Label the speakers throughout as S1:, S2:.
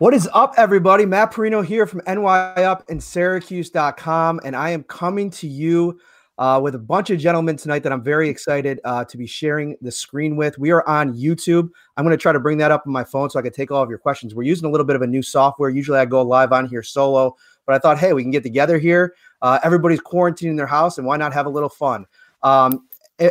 S1: What is up, everybody? Matt Parrino here from NY Up and Syracuse.com, and I am coming to you uh, with a bunch of gentlemen tonight that I'm very excited uh, to be sharing the screen with. We are on YouTube. I'm going to try to bring that up on my phone so I can take all of your questions. We're using a little bit of a new software. Usually I go live on here solo, but I thought, hey, we can get together here. Uh, everybody's quarantining in their house, and why not have a little fun? Um,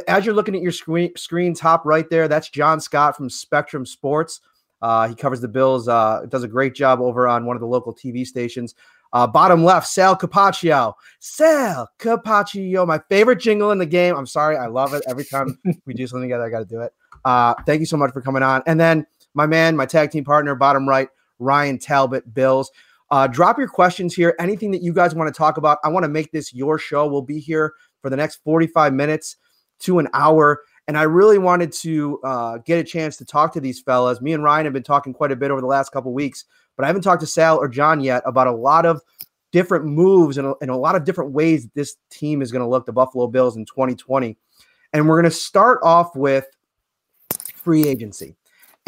S1: as you're looking at your screen, screen top right there, that's John Scott from Spectrum Sports. Uh, he covers the Bills, uh, does a great job over on one of the local TV stations. Uh, bottom left, Sal Capaccio. Sal Capaccio, my favorite jingle in the game. I'm sorry, I love it. Every time we do something together, I got to do it. Uh, thank you so much for coming on. And then my man, my tag team partner, bottom right, Ryan Talbot, Bills. Uh, drop your questions here. Anything that you guys want to talk about. I want to make this your show. We'll be here for the next 45 minutes to an hour. And I really wanted to uh, get a chance to talk to these fellas. Me and Ryan have been talking quite a bit over the last couple weeks, but I haven't talked to Sal or John yet about a lot of different moves and a, and a lot of different ways this team is going to look, the Buffalo Bills in 2020. And we're going to start off with free agency.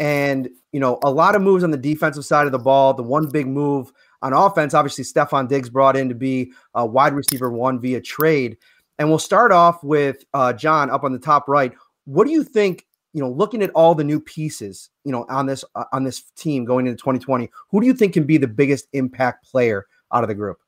S1: And, you know, a lot of moves on the defensive side of the ball. The one big move on offense, obviously, Stefon Diggs brought in to be a wide receiver one via trade. And we'll start off with uh, John up on the top right. What do you think? You know, looking at all the new pieces, you know, on this uh, on this team going into 2020, who do you think can be the biggest impact player out of the group?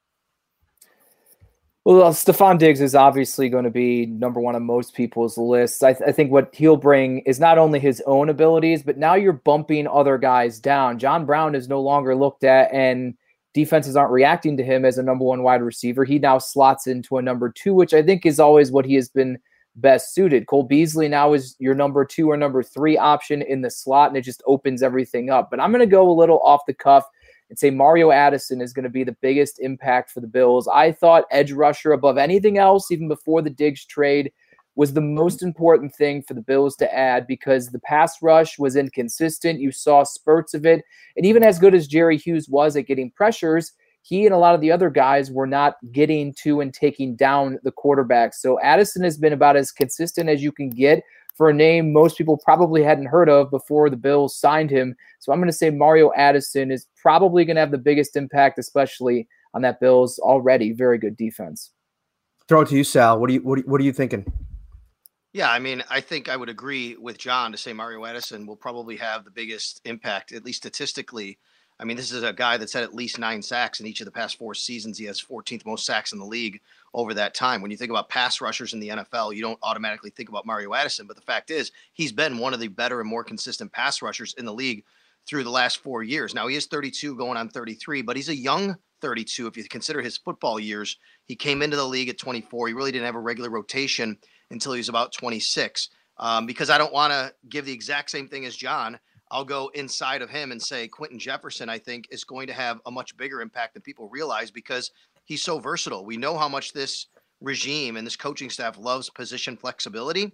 S2: Well, uh, Stefon Diggs is obviously going to be number one on most people's lists. I, th- I, think what he'll bring is not only his own abilities, but now you're bumping other guys down. John Brown is no longer looked at, and defenses aren't reacting to him as a number one wide receiver. He now slots into a number two, which I think is always what he has been best suited. Cole Beasley now is your number two or number three option in the slot, and it just opens everything up. But I'm going to go a little off the cuff and say Mario Addison is going to be the biggest impact for the Bills. I thought edge rusher above anything else, even before the Diggs trade, was the most important thing for the Bills to add because the pass rush was inconsistent. You saw spurts of it. And even as good as Jerry Hughes was at getting pressures, he and a lot of the other guys were not getting to and taking down the quarterback. So Addison has been about as consistent as you can get for a name most people probably hadn't heard of before the Bills signed him. So I'm going to say Mario Addison is probably going to have the biggest impact, especially on that Bills already very good defense.
S1: Throw it to you, Sal. What are you what are, what are you thinking?
S3: Yeah, I mean, I think I would agree with John to say Mario Addison will probably have the biggest impact, at least statistically, I mean, this is a guy that's had at least nine sacks in each of the past four seasons. He has 14th most sacks in the league over that time. When you think about pass rushers in the NFL, you don't automatically think about Mario Addison, but the fact is, he's been one of the better and more consistent pass rushers in the league through the last four years. Now, he is 32 going on 33, but he's a young 32 if you consider his football years. He came into the league at 24. He really didn't have a regular rotation until he was about 26. Um, because I don't want to give the exact same thing as John. I'll go inside of him and say Quinton Jefferson, I think, is going to have a much bigger impact than people realize because he's so versatile. We know how much this regime and this coaching staff loves position flexibility.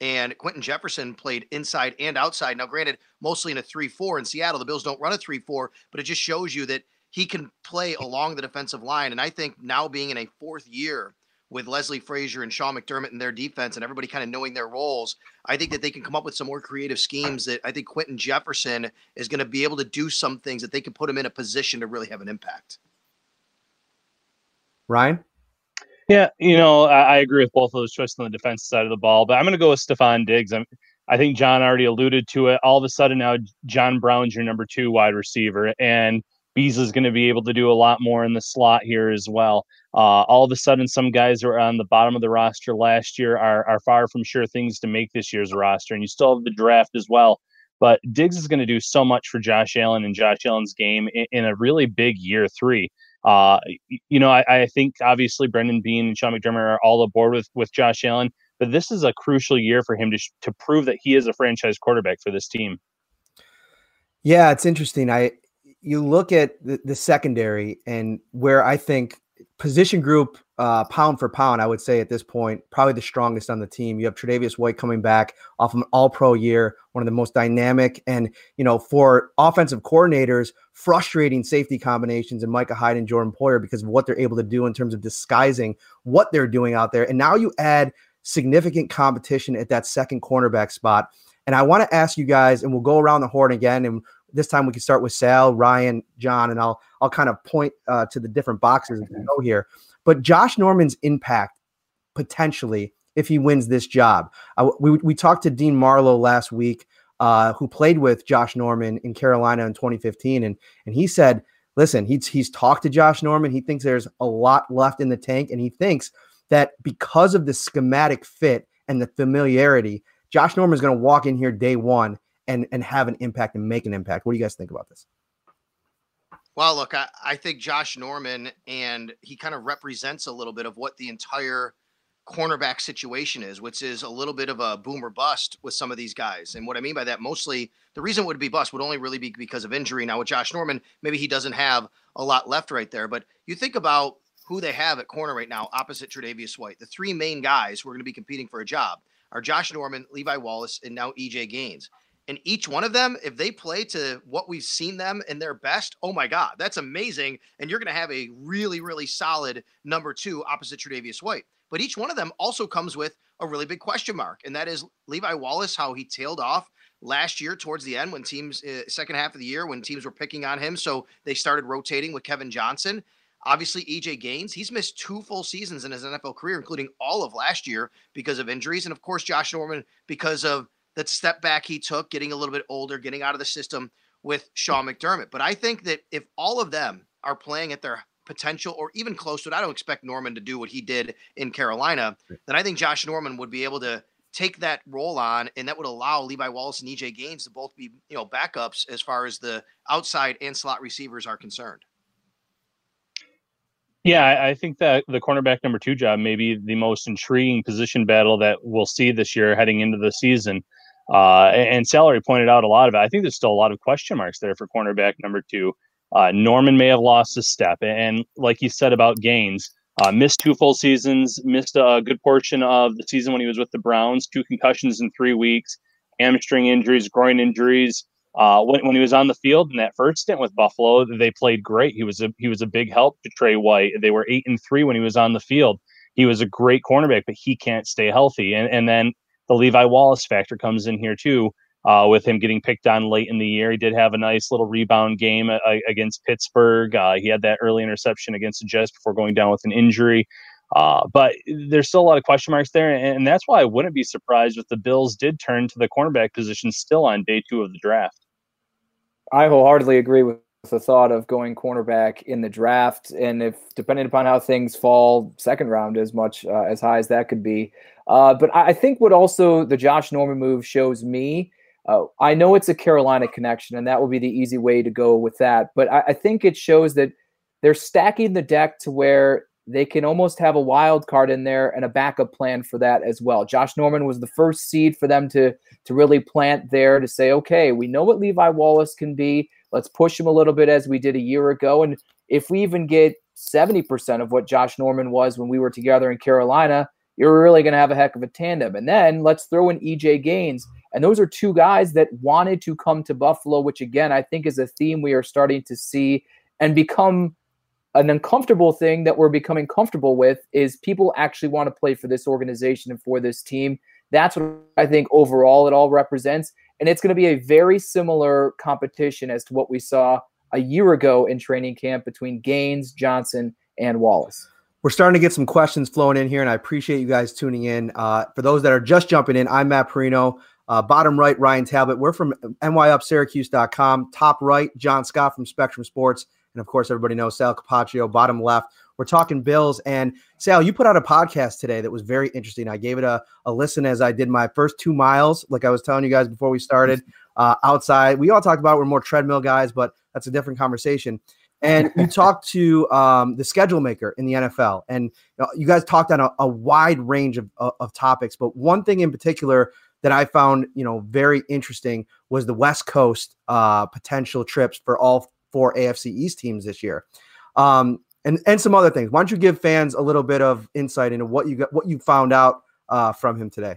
S3: And Quinton Jefferson played inside and outside. Now, granted, mostly in a 3 4 in Seattle. The Bills don't run a 3 4, but it just shows you that he can play along the defensive line. And I think now being in a fourth year with Leslie Frazier and Sean McDermott in their defense and everybody kind of knowing their roles, I think that they can come up with some more creative schemes that I think Quinton Jefferson is going to be able to do some things that they can put him in a position to really have an impact.
S1: Ryan?
S4: Yeah, you know, I, I agree with both of those choices on the defensive side of the ball, but I'm going to go with Stefon Diggs. I'm, I think John already alluded to it. All of a sudden now, John Brown's your number two wide receiver, and Beasley's going to be able to do a lot more in the slot here as well. Uh, all of a sudden, some guys who are on the bottom of the roster last year are, are far from sure things to make this year's roster, and you still have the draft as well. But Diggs is going to do so much for Josh Allen and Josh Allen's game in, in a really big year three. Uh, you know, I, I, think obviously Brandon Beane and Sean McDermott are all aboard with with Josh Allen, but this is a crucial year for him to to prove that he is a franchise quarterback for this team.
S1: Yeah, it's interesting. I you look at the, the secondary and where I think position group uh, pound for pound, I would say at this point, probably the strongest on the team. You have Tre'Davious White coming back off of an all pro year, one of the most dynamic and, you know, for offensive coordinators, frustrating safety combinations in Micah Hyde and Jordan Poyer because of what they're able to do in terms of disguising what they're doing out there. And now you add significant competition at that second cornerback spot. And I want to ask you guys, and we'll go around the horn again, and this time we can start with Sal, Ryan, John, and I'll I'll kind of point uh, to the different boxes as we go here. But Josh Norman's impact potentially if he wins this job. Uh, we we talked to Dean Marlowe last week, uh, who played with Josh Norman in Carolina in 2015, and and he said, listen, he's he's talked to Josh Norman. He thinks there's a lot left in the tank, and he thinks that because of the schematic fit and the familiarity, Josh Norman is going to walk in here day one and and have an impact and make an impact. What do you guys think about this?
S3: Well, look, I, I think Josh Norman and he kind of represents a little bit of what the entire cornerback situation is, which is a little bit of a boom or bust with some of these guys. And what I mean by that, mostly the reason would be bust would only really be because of injury. Now with Josh Norman, maybe he doesn't have a lot left right there, but you think about who they have at corner right now opposite Tre'Davious White. The three main guys who are going to be competing for a job are Josh Norman, Levi Wallace, and now EJ Gaines. And each one of them, if they play to what we've seen them in their best, oh my God, that's amazing. And you're going to have a really, really solid number two opposite Tre'Davious White. But each one of them also comes with a really big question mark, and that is Levi Wallace, how he tailed off last year towards the end when teams, uh, second half of the year, when teams were picking on him. So they started rotating with Kevin Johnson. Obviously, EJ Gaines, he's missed two full seasons in his NFL career, including all of last year because of injuries. And of course, Josh Norman because of that step back he took, getting a little bit older, getting out of the system with Sean McDermott. But I think that if all of them are playing at their potential or even close to it, I don't expect Norman to do what he did in Carolina, then I think Josh Norman would be able to take that role on, and that would allow Levi Wallace and EJ Gaines to both be, you know, backups as far as the outside and slot receivers are concerned.
S5: Yeah, I think that the cornerback number two job may be the most intriguing position battle that we'll see this year heading into the season. Uh, and Salary pointed out a lot of it. I think there's still a lot of question marks there for cornerback number two. Uh, Norman may have lost a step, and like you said about Gaines, uh, missed two full seasons, missed a good portion of the season when he was with the Browns, two concussions in three weeks, hamstring injuries, groin injuries. Uh, when, when he was on the field in that first stint with Buffalo, they played great. He was a he was a big help to Tre White. They were eight and three when he was on the field. He was a great cornerback, but he can't stay healthy. And and then the Levi Wallace factor comes in here too. Uh, with him getting picked on late in the year, he did have a nice little rebound game uh, against Pittsburgh. Uh, he had that early interception against the Jets before going down with an injury. Uh, but there's still a lot of question marks there, and, and that's why I wouldn't be surprised if the Bills did turn to the cornerback position still on day two of the draft.
S2: I wholeheartedly agree with the thought of going cornerback in the draft, and if depending upon how things fall, second round as much uh, as high as that could be. Uh, but I think what also the Josh Norman move shows me. Uh, I know it's a Carolina connection, and that will be the easy way to go with that. But I, I think it shows that they're stacking the deck to where they can almost have a wild card in there and a backup plan for that as well. Josh Norman was the first seed for them to to really plant there to say, okay, we know what Levi Wallace can be. Let's push him a little bit as we did a year ago. And if we even get 70% of what Josh Norman was when we were together in Carolina, you're really going to have a heck of a tandem. And then let's throw in EJ Gaines. And those are two guys that wanted to come to Buffalo, which again, I think is a theme we are starting to see and become an uncomfortable thing that we're becoming comfortable with is people actually want to play for this organization and for this team. That's what I think overall it all represents. And it's going to be a very similar competition as to what we saw a year ago in training camp between Gaines, Johnson, and Wallace.
S1: We're starting to get some questions flowing in here, and I appreciate you guys tuning in. Uh, for those that are just jumping in, I'm Matt Parrino. Uh, bottom right, Ryan Talbot. We're from nyupsyracuse.com. Top right, John Scott from Spectrum Sports. And of course, everybody knows Sal Capaccio, bottom left. We're talking Bills. And Sal, you put out a podcast today that was very interesting. I gave it a, a listen as I did my first two miles, like I was telling you guys before we started uh, outside. We all talked about we're more treadmill guys, but that's a different conversation. And you talked to um, the schedule maker in the NFL, and you, know, you guys talked on a, a wide range of, of, of topics. But one thing in particular that I found, you know, very interesting was the West Coast uh, potential trips for all four AFC East teams this year. Um, and and some other things. Why don't you give fans a little bit of insight into what you got, what you found out uh, from him today?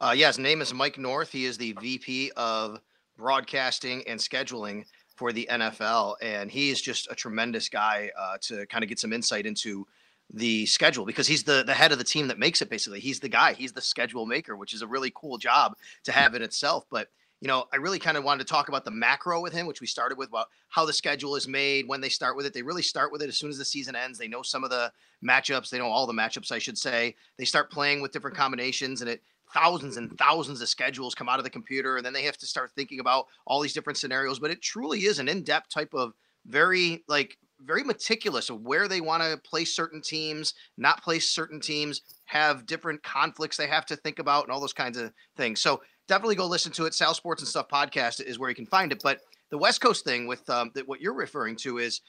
S3: Uh, yeah, his name is Mike North. He is the VP of broadcasting and scheduling for the NFL, and he is just a tremendous guy uh, to kind of get some insight into the schedule because he's the the head of the team that makes it. Basically, he's the guy. He's the schedule maker, which is a really cool job to have in itself. But you know, I really kind of wanted to talk about the macro with him, which we started with about how the schedule is made, when they start with it. They really start with it as soon as the season ends. They know some of the matchups. They know all the matchups, I should say. They start playing with different combinations, and it thousands and thousands of schedules come out of the computer, and then they have to start thinking about all these different scenarios. But it truly is an in-depth type of very like very meticulous of where they want to place certain teams, not place certain teams, have different conflicts they have to think about, and all those kinds of things. So definitely go listen to it. Sal Sports and Stuff podcast is where you can find it. But the West Coast thing with um, that what you're referring to is.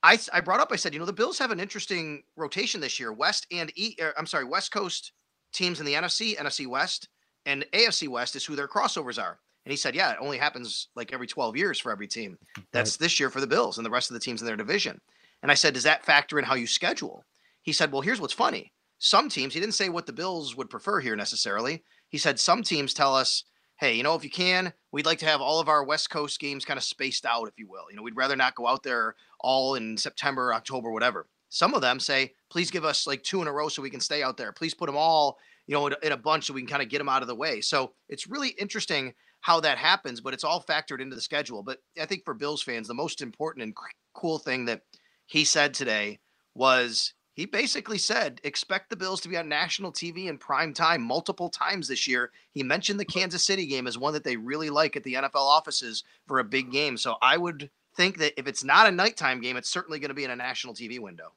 S3: I, I brought up. I said, you know, the Bills have an interesting rotation this year. West and E. Er, I'm sorry, West Coast teams in the NFC, NFC West, and AFC West is who their crossovers are. And he said, yeah, it only happens like every 12 years for every team. That's right. this year for the Bills and the rest of the teams in their division. And I said, does that factor in how you schedule? He said, well, here's what's funny. Some teams, he didn't say what the Bills would prefer here necessarily. He said some teams tell us, hey, you know, if you can, we'd like to have all of our West Coast games kind of spaced out, if you will. You know, we'd rather not go out there all in September, October, whatever. Some of them say, please give us like two in a row so we can stay out there. Please put them all, you know, in, in a bunch so we can kind of get them out of the way. So it's really interesting how that happens, but it's all factored into the schedule. But I think for Bills fans, the most important and cool thing that he said today was he basically said expect the Bills to be on national TV in prime time multiple times this year. He mentioned the Kansas City game as one that they really like at the NFL offices for a big game. So I would think that if it's not a nighttime game, it's certainly going to be in a national TV window.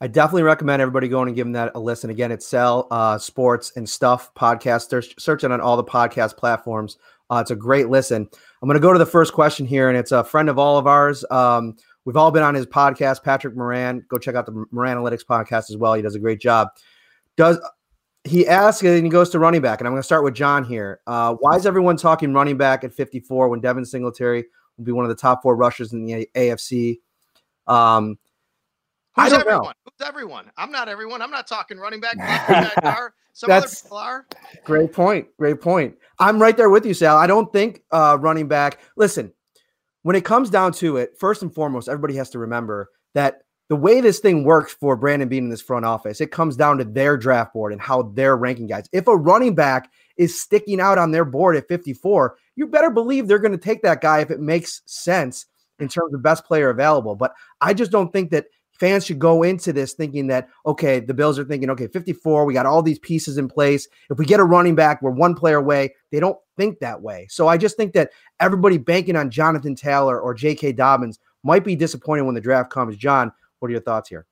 S1: I definitely recommend everybody going and giving that a listen. Again, it's Sal uh, Sports and Stuff podcast. Search, search it on all the podcast platforms. Uh, it's a great listen. I'm going to go to the first question here, and it's a friend of all of ours. Um, We've all been on his podcast, Patrick Moran. Go check out the Moran Analytics podcast as well. He does a great job. Does he asks and he goes to running back, and I'm going to start with John here. Uh, why is everyone talking running back at 54 when Devin Singletary will be one of the top four rushers in the AFC? Um,
S3: Who's everyone? Know. Who's everyone? I'm not everyone. I'm not talking running back. Some That's, other people are.
S1: Great point. Great point. I'm right there with you, Sal. I don't think uh, running back. Listen, when it comes down to it, first and foremost, everybody has to remember that the way this thing works for Brandon Beane in this front office, it comes down to their draft board and how they're ranking guys. If a running back is sticking out on their board at 54, you better believe they're going to take that guy if it makes sense in terms of the best player available. But I just don't think that fans should go into this thinking that, okay, the Bills are thinking, okay, 54, we got all these pieces in place. If we get a running back, we're one player away. They don't think that way. So I just think that everybody banking on Jonathan Taylor or J.K. Dobbins might be disappointed when the draft comes. John, what are your thoughts here?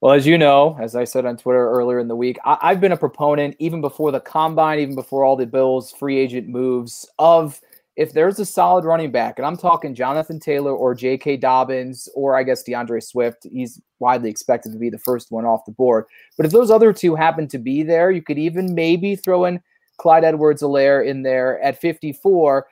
S2: Well, as you know, as I said on Twitter earlier in the week, I- have been a proponent, even before the combine, even before all the Bills free agent moves, of – if there's a solid running back, and I'm talking Jonathan Taylor or J.K. Dobbins, or I guess D'Andre Swift, he's widely expected to be the first one off the board. But if those other two happen to be there, you could even maybe throw in Clyde Edwards-Helaire in there at 54.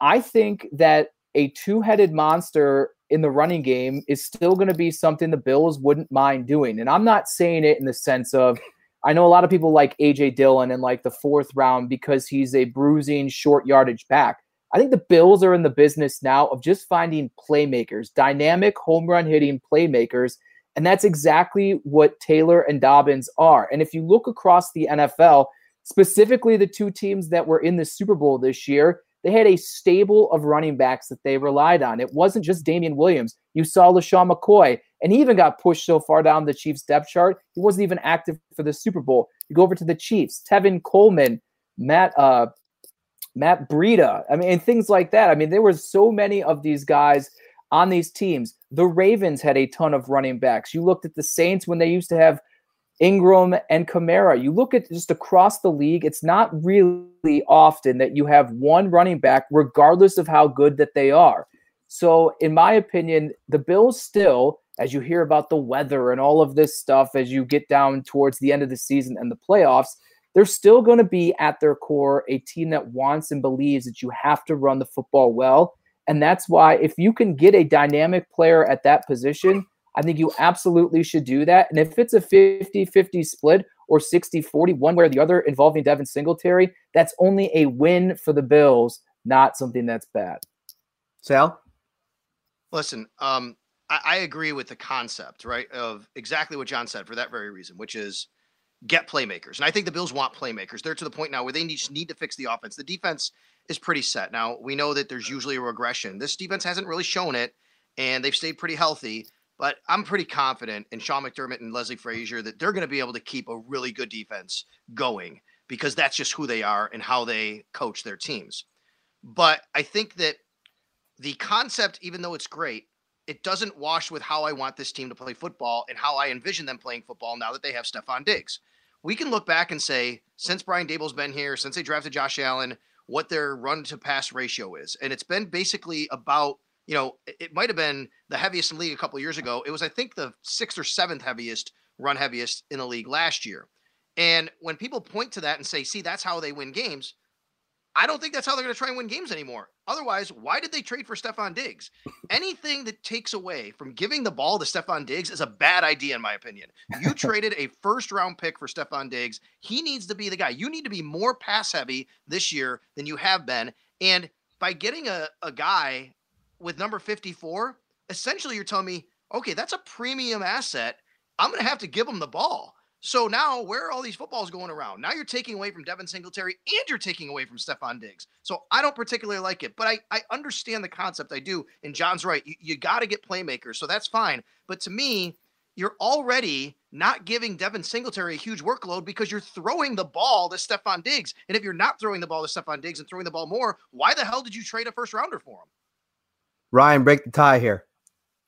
S2: I think that a two headed monster in the running game is still going to be something the Bills wouldn't mind doing. And I'm not saying it in the sense of, I know a lot of people like AJ Dillon in like the fourth round because he's a bruising short yardage back. I think the Bills are in the business now of just finding playmakers, dynamic home run hitting playmakers. And that's exactly what Taylor and Dobbins are. And if you look across the NFL, specifically the two teams that were in the Super Bowl this year, they had a stable of running backs that they relied on. It wasn't just Damien Williams. You saw LeSean McCoy, and he even got pushed so far down the Chiefs' depth chart, he wasn't even active for the Super Bowl. You go over to the Chiefs, Tevin Coleman, Matt uh, Matt Breida. I mean, and things like that. I mean, there were so many of these guys on these teams. The Ravens had a ton of running backs. You looked at the Saints when they used to have Ingram and Kamara. You look at just across the league, it's not really often that you have one running back, regardless of how good that they are. So, in my opinion, the Bills still, as you hear about the weather and all of this stuff, as you get down towards the end of the season and the playoffs, they're still going to be at their core a team that wants and believes that you have to run the football well. And that's why if you can get a dynamic player at that position, I think you absolutely should do that. And if it's a 50 50 split or 60 40, one way or the other involving Devin Singletary, that's only a win for the Bills, not something that's bad.
S1: Sal?
S3: Listen, um, I, I agree with the concept, right, of exactly what John said for that very reason, which is get playmakers. And I think the Bills want playmakers. They're to the point now where they just need to fix the offense. The defense is pretty set. Now, we know that there's usually a regression. This defense hasn't really shown it, and they've stayed pretty healthy. But I'm pretty confident in Sean McDermott and Leslie Frazier that they're going to be able to keep a really good defense going because that's just who they are and how they coach their teams. But I think that the concept, even though it's great, it doesn't wash with how I want this team to play football and how I envision them playing football now that they have Stefon Diggs. We can look back and say, since Brian Daboll's been here, since they drafted Josh Allen, what their run to pass ratio is. And it's been basically about, you know, it might have been the heaviest in the league a couple years ago. It was, I think, the sixth or seventh heaviest, run heaviest in the league last year. And when people point to that and say, see, that's how they win games, I don't think that's how they're going to try and win games anymore. Otherwise, why did they trade for Stefon Diggs? Anything that takes away from giving the ball to Stefon Diggs is a bad idea, in my opinion. You traded a first round pick for Stefon Diggs. He needs to be the guy. You need to be more pass heavy this year than you have been. And by getting a, a guy with number 54, essentially you're telling me, okay, that's a premium asset. I'm going to have to give him the ball. So now, where are all these footballs going around? Now you're taking away from Devin Singletary and you're taking away from Stefon Diggs. So I don't particularly like it, but I, I understand the concept. I do. And John's right. You, you got to get playmakers. So that's fine. But to me, you're already not giving Devin Singletary a huge workload because you're throwing the ball to Stefon Diggs. And if you're not throwing the ball to Stefon Diggs and throwing the ball more, why the hell did you trade a first rounder for him?
S1: Ryan, break the tie here.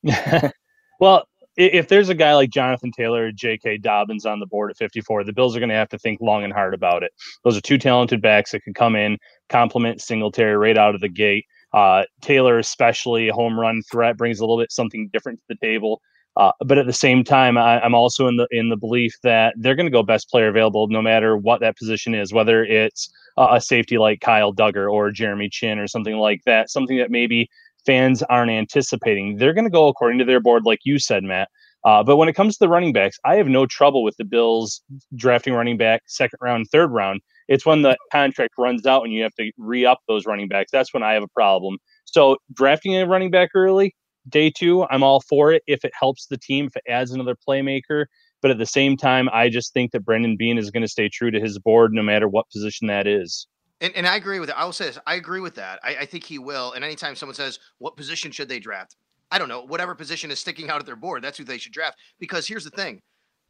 S5: well, if there's a guy like Jonathan Taylor or J.K. Dobbins on the board at 54, the Bills are going to have to think long and hard about it. Those are two talented backs that can come in, complement Singletary right out of the gate. Uh, Taylor, especially a home run threat, brings a little bit something different to the table. Uh, but at the same time, I, am also in the in the belief that they're going to go best player available, no matter what that position is, whether it's uh, a safety like Kyle Dugger or Jeremy Chinn or something like that, something that maybe fans aren't anticipating. They're going to go according to their board, like you said, Matt. Uh, but when it comes to the running backs, I have no trouble with the Bills drafting running back second round, third round. It's when the contract runs out and you have to re up those running backs. That's when I have a problem. So drafting a running back early, day two, I'm all for it if it helps the team, if it adds another playmaker. But at the same time, I just think that Brandon Beane is going to stay true to his board no matter what position that is.
S3: And, and I agree with it. I will say this. I agree with that. I, I think he will. And anytime someone says, what position should they draft? I don't know. Whatever position is sticking out at their board, that's who they should draft. Because here's the thing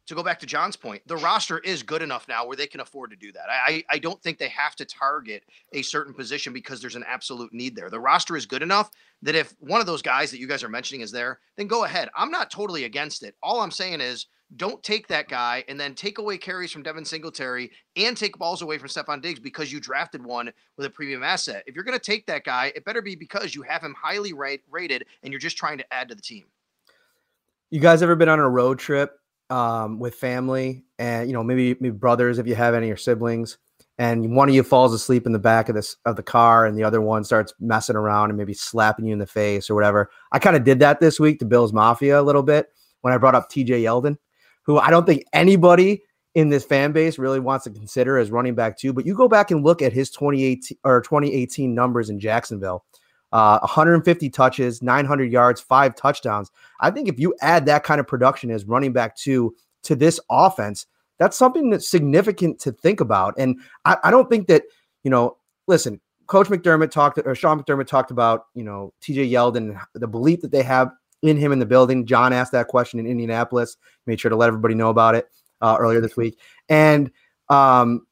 S3: to go back to John's point, the roster is good enough now where they can afford to do that. I, I don't think they have to target a certain position because there's an absolute need there. The roster is good enough that if one of those guys that you guys are mentioning is there, then go ahead. I'm not totally against it. All I'm saying is don't take that guy and then take away carries from Devin Singletary and take balls away from Stefon Diggs because you drafted one with a premium asset. If you're going to take that guy, it better be because you have him highly rate, rated and you're just trying to add to the team.
S1: You guys ever been on a road trip um, with family and you know maybe maybe brothers if you have any or siblings and one of you falls asleep in the back of this of the car and the other one starts messing around and maybe slapping you in the face or whatever. I kind of did that this week to Bills Mafia a little bit when I brought up TJ Yeldon who I don't think anybody in this fan base really wants to consider as running back too. But you go back and look at his 2018 or 2018 numbers in Jacksonville. Uh, 150 touches, 900 yards, five touchdowns. I think if you add that kind of production as running back two to this offense, that's something that's significant to think about. And I, I don't think that, you know, listen, Coach McDermott talked or Sean McDermott talked about, you know, TJ Yeldon, and the belief that they have in him in the building. John asked that question in Indianapolis. Made sure to let everybody know about it uh, earlier this week. And um,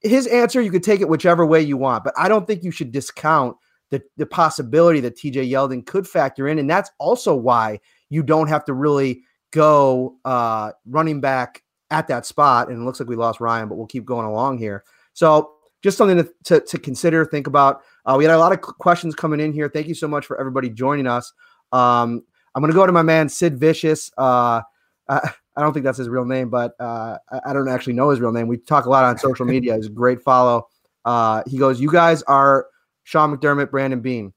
S1: his answer, you could take it whichever way you want, but I don't think you should discount the, the possibility that TJ Yeldon could factor in. And that's also why you don't have to really go uh, running back at that spot. And it looks like we lost Ryan, but we'll keep going along here. So just something to, to, to consider, think about. Uh, we had a lot of questions coming in here. Thank you so much for everybody joining us. Um, I'm going to go to my man Sid Vicious. Uh, I, I, don't think that's his real name, but uh, I, I, don't actually know his real name. We talk a lot on social media. He's a great follow. Uh, he goes, "You guys are Sean McDermott, Brandon Beane.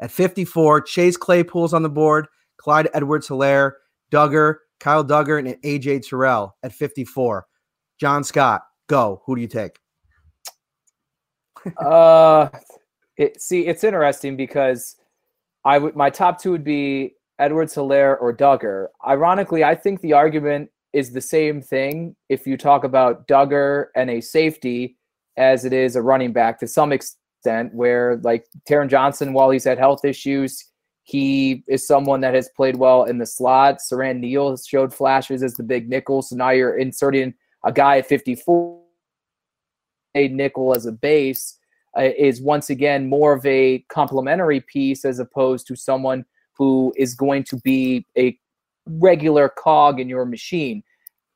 S1: At 54, Chase Claypool's on the board. Clyde Edwards-Helaire, Dugger, Kyle Dugger, and AJ Terrell at 54. John Scott, go. Who do you take?
S2: uh, it, see, it's interesting because I would my top two would be Edwards-Helaire or Dugger. Ironically, I think the argument is the same thing if you talk about Dugger and a safety as it is a running back to some extent, where like Taron Johnson, while he's had health issues, he is someone that has played well in the slot. Siran Neal showed flashes as the big nickel. So now you're inserting a guy at 54, a nickel as a base, Uh, is once again more of a complementary piece as opposed to someone who is going to be a regular cog in your machine.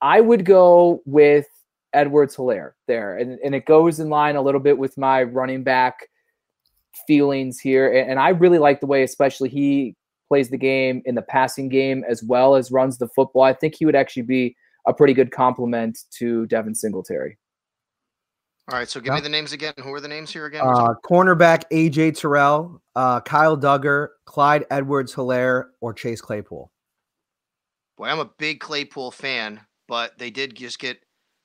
S2: I would go with Edwards Helaire there. And, and it goes in line a little bit with my running back feelings here. And, and I really like the way, especially he plays the game in the passing game as well as runs the football. I think he would actually be a pretty good complement to Devin Singletary.
S3: All right, so give yeah. me the names again. Who are the names here again?
S1: Uh, cornerback AJ Terrell, uh, Kyle Dugger, Clyde Edwards Helaire, or Chase Claypool.
S3: Boy, I'm a big Claypool fan, but they did just get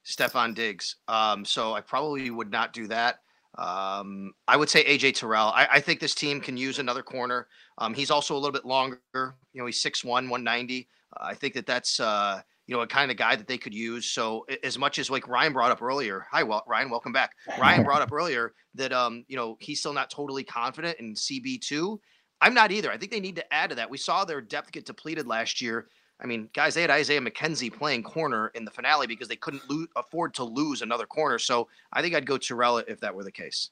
S3: Stefon Diggs. Um, so I probably would not do that. Um, I would say AJ Terrell. I, I, think this team can use another corner. Um, he's also a little bit longer. You know, he's 6'1, 190. Uh, I think that that's, uh, you know, a kind of guy that they could use. So as much as like Ryan brought up earlier, hi, well, Ryan, welcome back. Ryan brought up earlier that, um, you know, he's still not totally confident in CB2. I'm not either. I think they need to add to that. We saw their depth get depleted last year. I mean, guys, they had Isaiah McKenzie playing corner in the finale because they couldn't lo- afford to lose another corner. So I think I'd go Terrell if that were the case.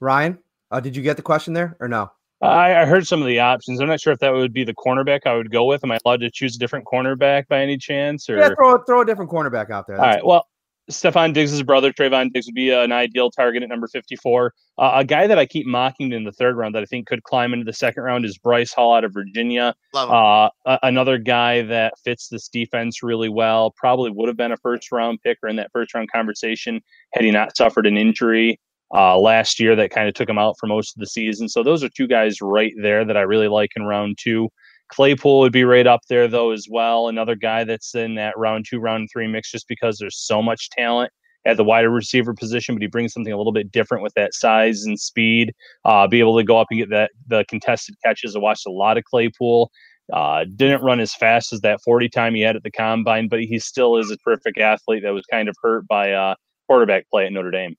S1: Ryan, uh, did you get the question there or no?
S5: I, I, heard some of the options. I'm not sure if that would be the cornerback I would go with. Am I allowed to choose a different cornerback by any chance? Or
S1: yeah, throw throw a different cornerback out there.
S5: That's All right. Well, Stefon Diggs' brother, Trevon Diggs, would be an ideal target at number 54. Uh, a guy that I keep mocking in the third round that I think could climb into the second round is Bryce Hall out of Virginia. Uh, another guy that fits this defense really well. Probably would have been a first round pick or in that first round conversation had he not suffered an injury uh, last year that kind of took him out for most of the season. So those are two guys right there that I really like in round two. Claypool would be right up there though as well. Another guy that's in that round two, round three mix just because there's so much talent at the wider receiver position, but he brings something a little bit different with that size and speed. Uh, be able to go up and get that the contested catches. I watched a lot of Claypool. Uh, didn't run as fast as that 40 time he had at the combine, but he still is a terrific athlete that was kind of hurt by uh, quarterback play at Notre Dame.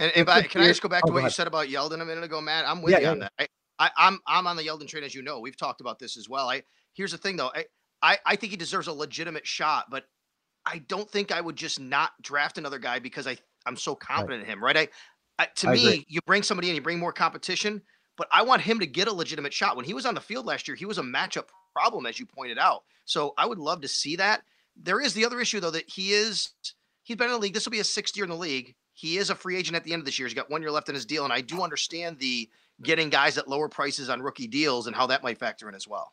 S3: And if I can I just go back to oh, what you said about Yeldon a minute ago, Matt? I'm with yeah, you yeah. on that. I, I, I'm, I'm on the Yeldon train, as you know. We've talked about this as well. I here's the thing though. I, I I think he deserves a legitimate shot, but I don't think I would just not draft another guy because I I'm so confident right. in him. Right? I, I to I me, agree. you bring somebody in, you bring more competition, but I want him to get a legitimate shot. When he was on the field last year, he was a matchup problem, as you pointed out. So I would love to see that. There is the other issue though that he is he's been in the league. This will be his sixth year in the league. He is a free agent at the end of this year. He's got one year left in his deal, and I do understand the getting guys at lower prices on rookie deals and how that might factor in as well.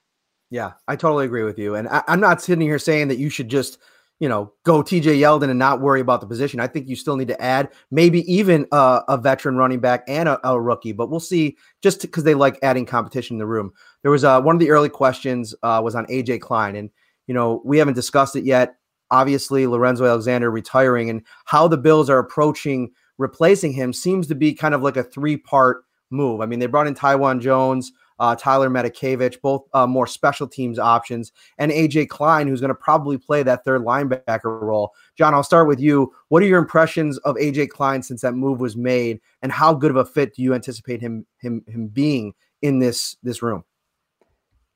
S1: Yeah, I totally agree with you. And I, am not sitting here saying that you should just, you know, go TJ Yeldon and not worry about the position. I think you still need to add maybe even a, a veteran running back and a, a rookie, but we'll see just because they like adding competition in the room. There was uh, one of the early questions uh, was on AJ Klein. And, you know, we haven't discussed it yet. Obviously, Lorenzo Alexander retiring and how the Bills are approaching replacing him seems to be kind of like a three part move. I mean, they brought in Taiwan Jones, uh, Tyler Matakevich, both uh, more special teams options, and AJ Klein, who's going to probably play that third linebacker role. John, I'll start with you. What are your impressions of AJ Klein since that move was made, and how good of a fit do you anticipate him him him being in this this room?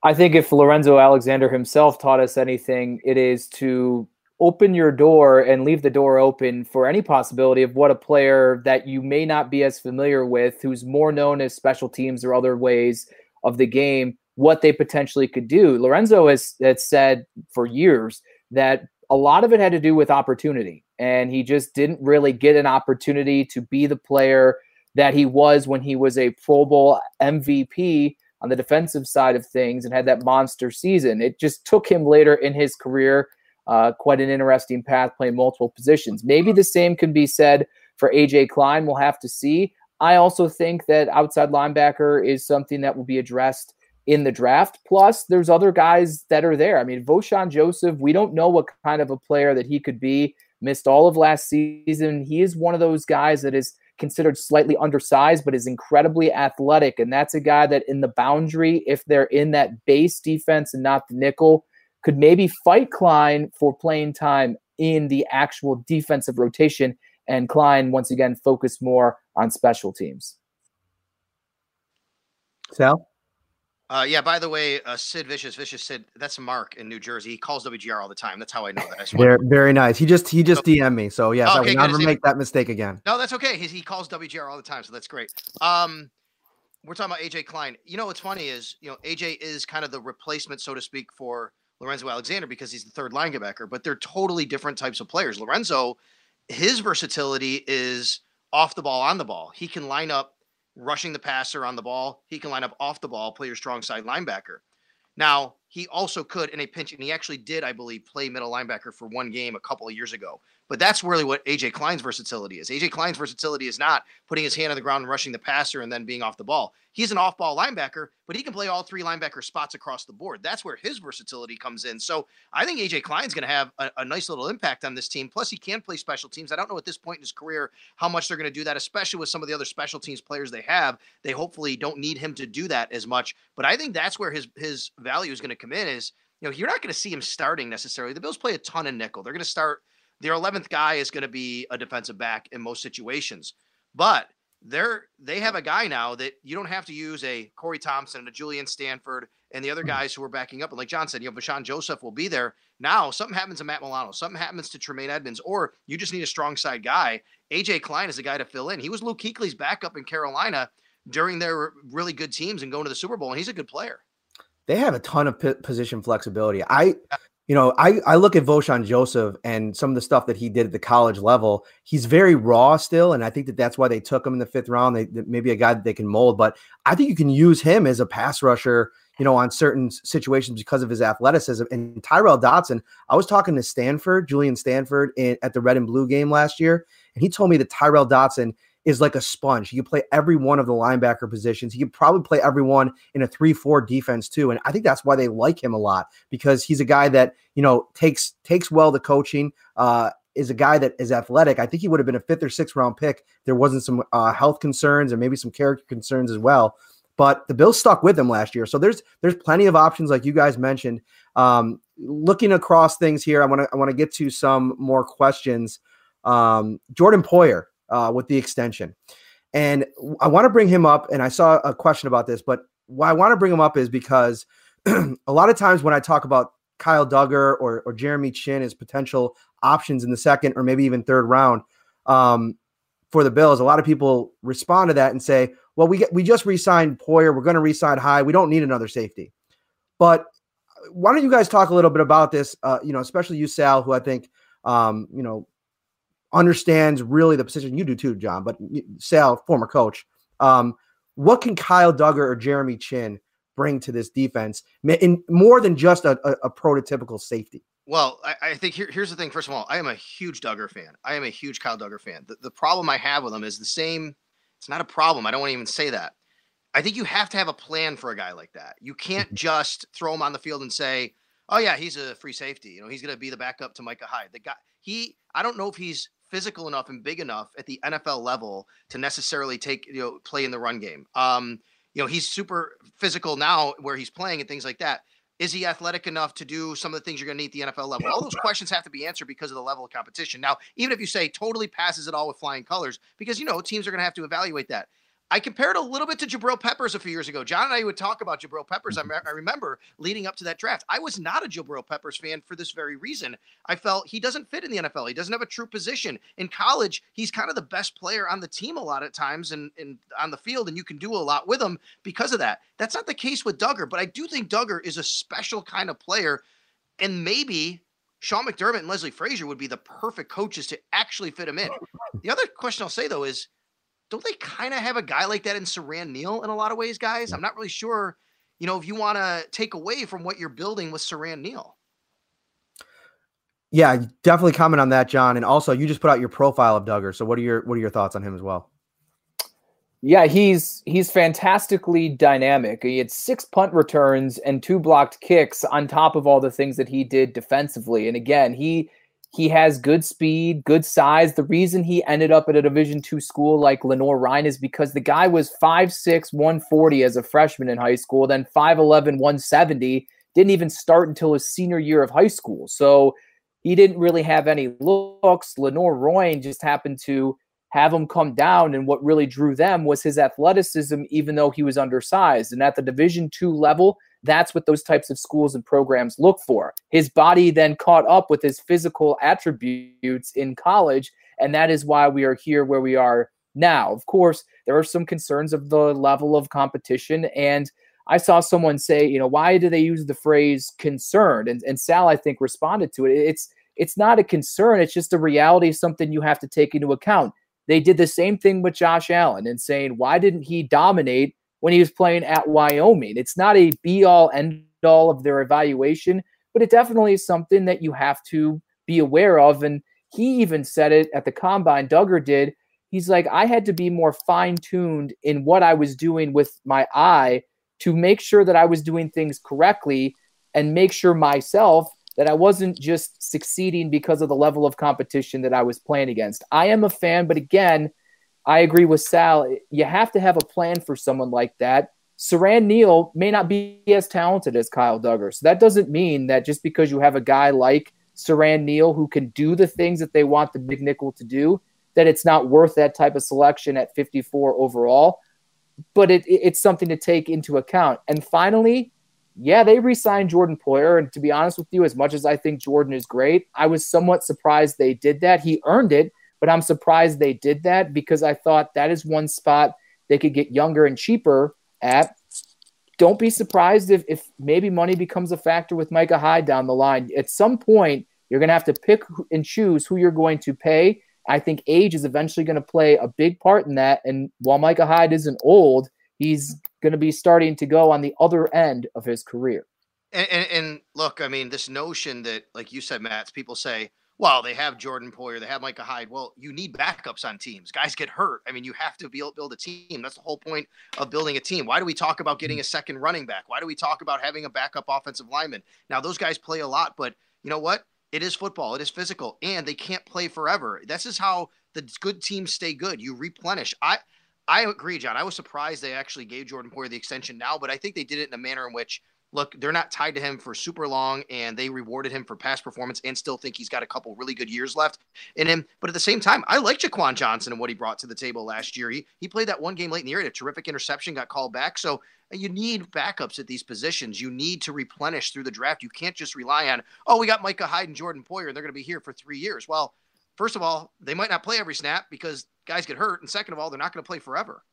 S2: I think if Lorenzo Alexander himself taught us anything, it is to open your door and leave the door open for any possibility of what a player that you may not be as familiar with, who's more known as special teams or other ways of the game, what they potentially could do. Lorenzo has, has said for years that a lot of it had to do with opportunity, and he just didn't really get an opportunity to be the player that he was when he was a Pro Bowl MVP on the defensive side of things and had that monster season. It just took him later in his career uh, quite an interesting path playing multiple positions. Maybe the same can be said for AJ Klein. We'll have to see. I also think that outside linebacker is something that will be addressed in the draft. Plus, there's other guys that are there. I mean, Vosean Joseph, we don't know what kind of a player that he could be. Missed all of last season. He is one of those guys that is considered slightly undersized, but is incredibly athletic. And that's a guy that in the boundary, if they're in that base defense and not the nickel, could maybe fight Klein for playing time in the actual defensive rotation and Klein once again focus more on special teams.
S1: Sal?
S3: Uh, yeah. By the way, uh, Sid Vicious, Vicious Sid, that's Mark in New Jersey. He calls WGR all the time. That's how I know that. I
S1: very, very nice. He just he just DM'd me, so yeah,
S3: Oh,
S1: I
S3: okay,
S1: will never
S3: good.
S1: make that mistake again.
S3: No, that's okay. He, he calls WGR all the time, so that's great. Um, we're talking about AJ Klein. You know what's funny is you know AJ is kind of the replacement, so to speak, for Lorenzo Alexander because he's the third linebacker, but they're totally different types of players. Lorenzo, his versatility is off the ball, on the ball. He can line up rushing the passer on the ball. He can line up off the ball, play your strong side linebacker. Now, he also could in a pinch, and he actually did, I believe, play middle linebacker for one game a couple of years ago. But that's really what AJ Klein's versatility is. AJ Klein's versatility is not putting his hand on the ground and rushing the passer and then being off the ball. He's an off ball linebacker, but he can play all three linebacker spots across the board. That's where his versatility comes in. So I think AJ Klein's going to have a, a nice little impact on this team. Plus, he can play special teams. I don't know at this point in his career how much they're going to do that, especially with some of the other special teams players they have. They hopefully don't need him to do that as much. But I think that's where his his value is going to come in. Is you know you're not going to see him starting necessarily. The Bills play a ton of nickel. They're going to start their 11th guy is going to be a defensive back in most situations. But they're they have a guy now that you don't have to use a Corey Thompson and a Julian Stanford and the other hmm. guys who are backing up. And like John said, you know, Vosean Joseph will be there. Now something happens to Matt Milano, something happens to Tremaine Edmunds, or you just need a strong side guy. AJ Klein is the guy to fill in. He was Luke Kuechly's backup in Carolina during their really good teams and going to the Super Bowl, and he's a good player.
S1: They have a ton of p- position flexibility. I you know, I, I look at Vosean Joseph and some of the stuff that he did at the college level. He's very raw still, and I think that that's why they took him in the fifth round. They maybe a guy that they can mold, but I think you can use him as a pass rusher. You know, on certain situations because of his athleticism. And Tyrel Dodson, I was talking to Stanford, Julian Stanford, in, at the Red and Blue game last year, and he told me that Tyrel Dodson is like a sponge. He can play every one of the linebacker positions. He could probably play everyone in a 3-4 defense too. And I think that's why they like him a lot because he's a guy that, you know, takes takes well the coaching, uh, is a guy that is athletic. I think he would have been a fifth or sixth round pick. There wasn't some uh, health concerns and maybe some character concerns as well. But the Bills stuck with him last year. So there's there's plenty of options like you guys mentioned. Um, looking across things here, I want to I want to get to some more questions. Um, Jordan Poyer, uh, with the extension. And I want to bring him up. And I saw a question about this, but why I want to bring him up is because a lot of times when I talk about Kyle Dugger or, or Jeremy Chinn as potential options in the second or maybe even third round um, for the Bills, a lot of people respond to that and say, well, we get, we just re-signed Poyer. We're going to re-sign Hyde. We don't need another safety. But why don't you guys talk a little bit about this? Uh, you know, especially you, Sal, who I think, um, you know, understands really the position. You do too, John, but Sal, former coach. Um, what can Kyle Dugger or Jeremy Chinn bring to this defense in more than just a, a, a prototypical safety?
S3: Well, I, I think here, here's the thing. First of all, I am a huge Dugger fan. I am a huge Kyle Dugger fan. The, the problem I have with him is the same. It's not a problem. I don't want to even say that. I think you have to have a plan for a guy like that. You can't just throw him on the field and say, "Oh yeah, he's a free safety. You know, he's going to be the backup to Micah Hyde." The guy, he, I don't know if he's physical enough and big enough at the NFL level to necessarily take you know play in the run game. Um, you know, he's super physical now where he's playing and things like that. Is he athletic enough to do some of the things you're going to need at the NFL level? All those questions have to be answered because of the level of competition. Now, even if you say totally passes it all with flying colors, because you know teams are going to have to evaluate that. I compared a little bit to Jabril Peppers a few years ago. John and I would talk about Jabril Peppers. I, mm-hmm. me- I, remember leading up to that draft. I was not a Jabril Peppers fan for this very reason. I felt he doesn't fit in the NFL. He doesn't have a true position. In college, he's kind of the best player on the team a lot of times and, and on the field, and you can do a lot with him because of that. That's not the case with Dugger, but I do think Dugger is a special kind of player. And maybe Sean McDermott and Leslie Frazier would be the perfect coaches to actually fit him in. The other question I'll say, though, is don't they kind of have a guy like that in Siran Neal in a lot of ways, guys? I'm not really sure, you know, if you want to take away from what you're building with Siran Neal.
S1: Yeah, definitely comment on that, John. And also, you just put out your profile of Dugger. So, what are your what are your thoughts on him as well?
S2: Yeah, he's he's fantastically dynamic. He had six punt returns and two blocked kicks on top of all the things that he did defensively. And again, he he has good speed, good size. The reason he ended up at a Division two school like Lenoir-Rhyne is because the guy was 5'6, 140 as a freshman in high school, then 5'11, 170 didn't even start until his senior year of high school. So he didn't really have any looks. Lenoir-Rhyne just happened to have him come down, and what really drew them was his athleticism, even though he was undersized. And at the Division two level, that's what those types of schools and programs look for. His body then caught up with his physical attributes in college, and that is why we are here where we are now. Of course, there are some concerns of the level of competition and I saw someone say, you know, why do they use the phrase concerned? And, and Sal, I think, responded to it. It's it's not a concern. It's just a reality, something you have to take into account. They did the same thing with Josh Allen and saying, why didn't he dominate when he was playing at Wyoming? It's not a be all end all of their evaluation, but it definitely is something that you have to be aware of. And he even said it at the combine, Dugger did. He's like, I had to be more fine tuned in what I was doing with my eye to make sure that I was doing things correctly and make sure myself that I wasn't just succeeding because of the level of competition that I was playing against. I am a fan, but again, I agree with Sal. You have to have a plan for someone like that. Siran Neal may not be as talented as Kyle Dugger. So that doesn't mean that just because you have a guy like Siran Neal who can do the things that they want the big nickel to do, that it's not worth that type of selection at 54 overall but it, it's something to take into account. And finally, yeah, they re-signed Jordan Poyer. And to be honest with you, as much as I think Jordan is great, I was somewhat surprised they did that. He earned it, but I'm surprised they did that because I thought that is one spot they could get younger and cheaper at. Don't be surprised if, if maybe money becomes a factor with Micah Hyde down the line. At some point, you're going to have to pick and choose who you're going to pay I think age is eventually going to play a big part in that. And while Micah Hyde isn't old, he's going to be starting to go on the other end of his career.
S3: And, and, and, look, I mean, this notion that, like you said, Matt, people say, well, they have Jordan Poyer, they have Micah Hyde. Well, you need backups on teams. Guys get hurt. I mean, you have to build, build a team. That's the whole point of building a team. Why do we talk about getting a second running back? Why do we talk about having a backup offensive lineman? Now, those guys play a lot, but you know what? It is football. It is physical, and they can't play forever. This is how the good teams stay good. You replenish. I I agree, John. I was surprised they actually gave Jordan Poyer the extension now, but I think they did it in a manner in which look, they're not tied to him for super long, and they rewarded him for past performance and still think he's got a couple really good years left in him. But at the same time, I like Jaquan Johnson and what he brought to the table last year. He, he played that one game late in the year, a terrific interception, got called back. So uh, you need backups at these positions. You need to replenish through the draft. You can't just rely on, oh, we got Micah Hyde and Jordan Poyer, and they're going to be here for three years. Well, first of all, they might not play every snap because guys get hurt. And second of all, they're not going to play forever.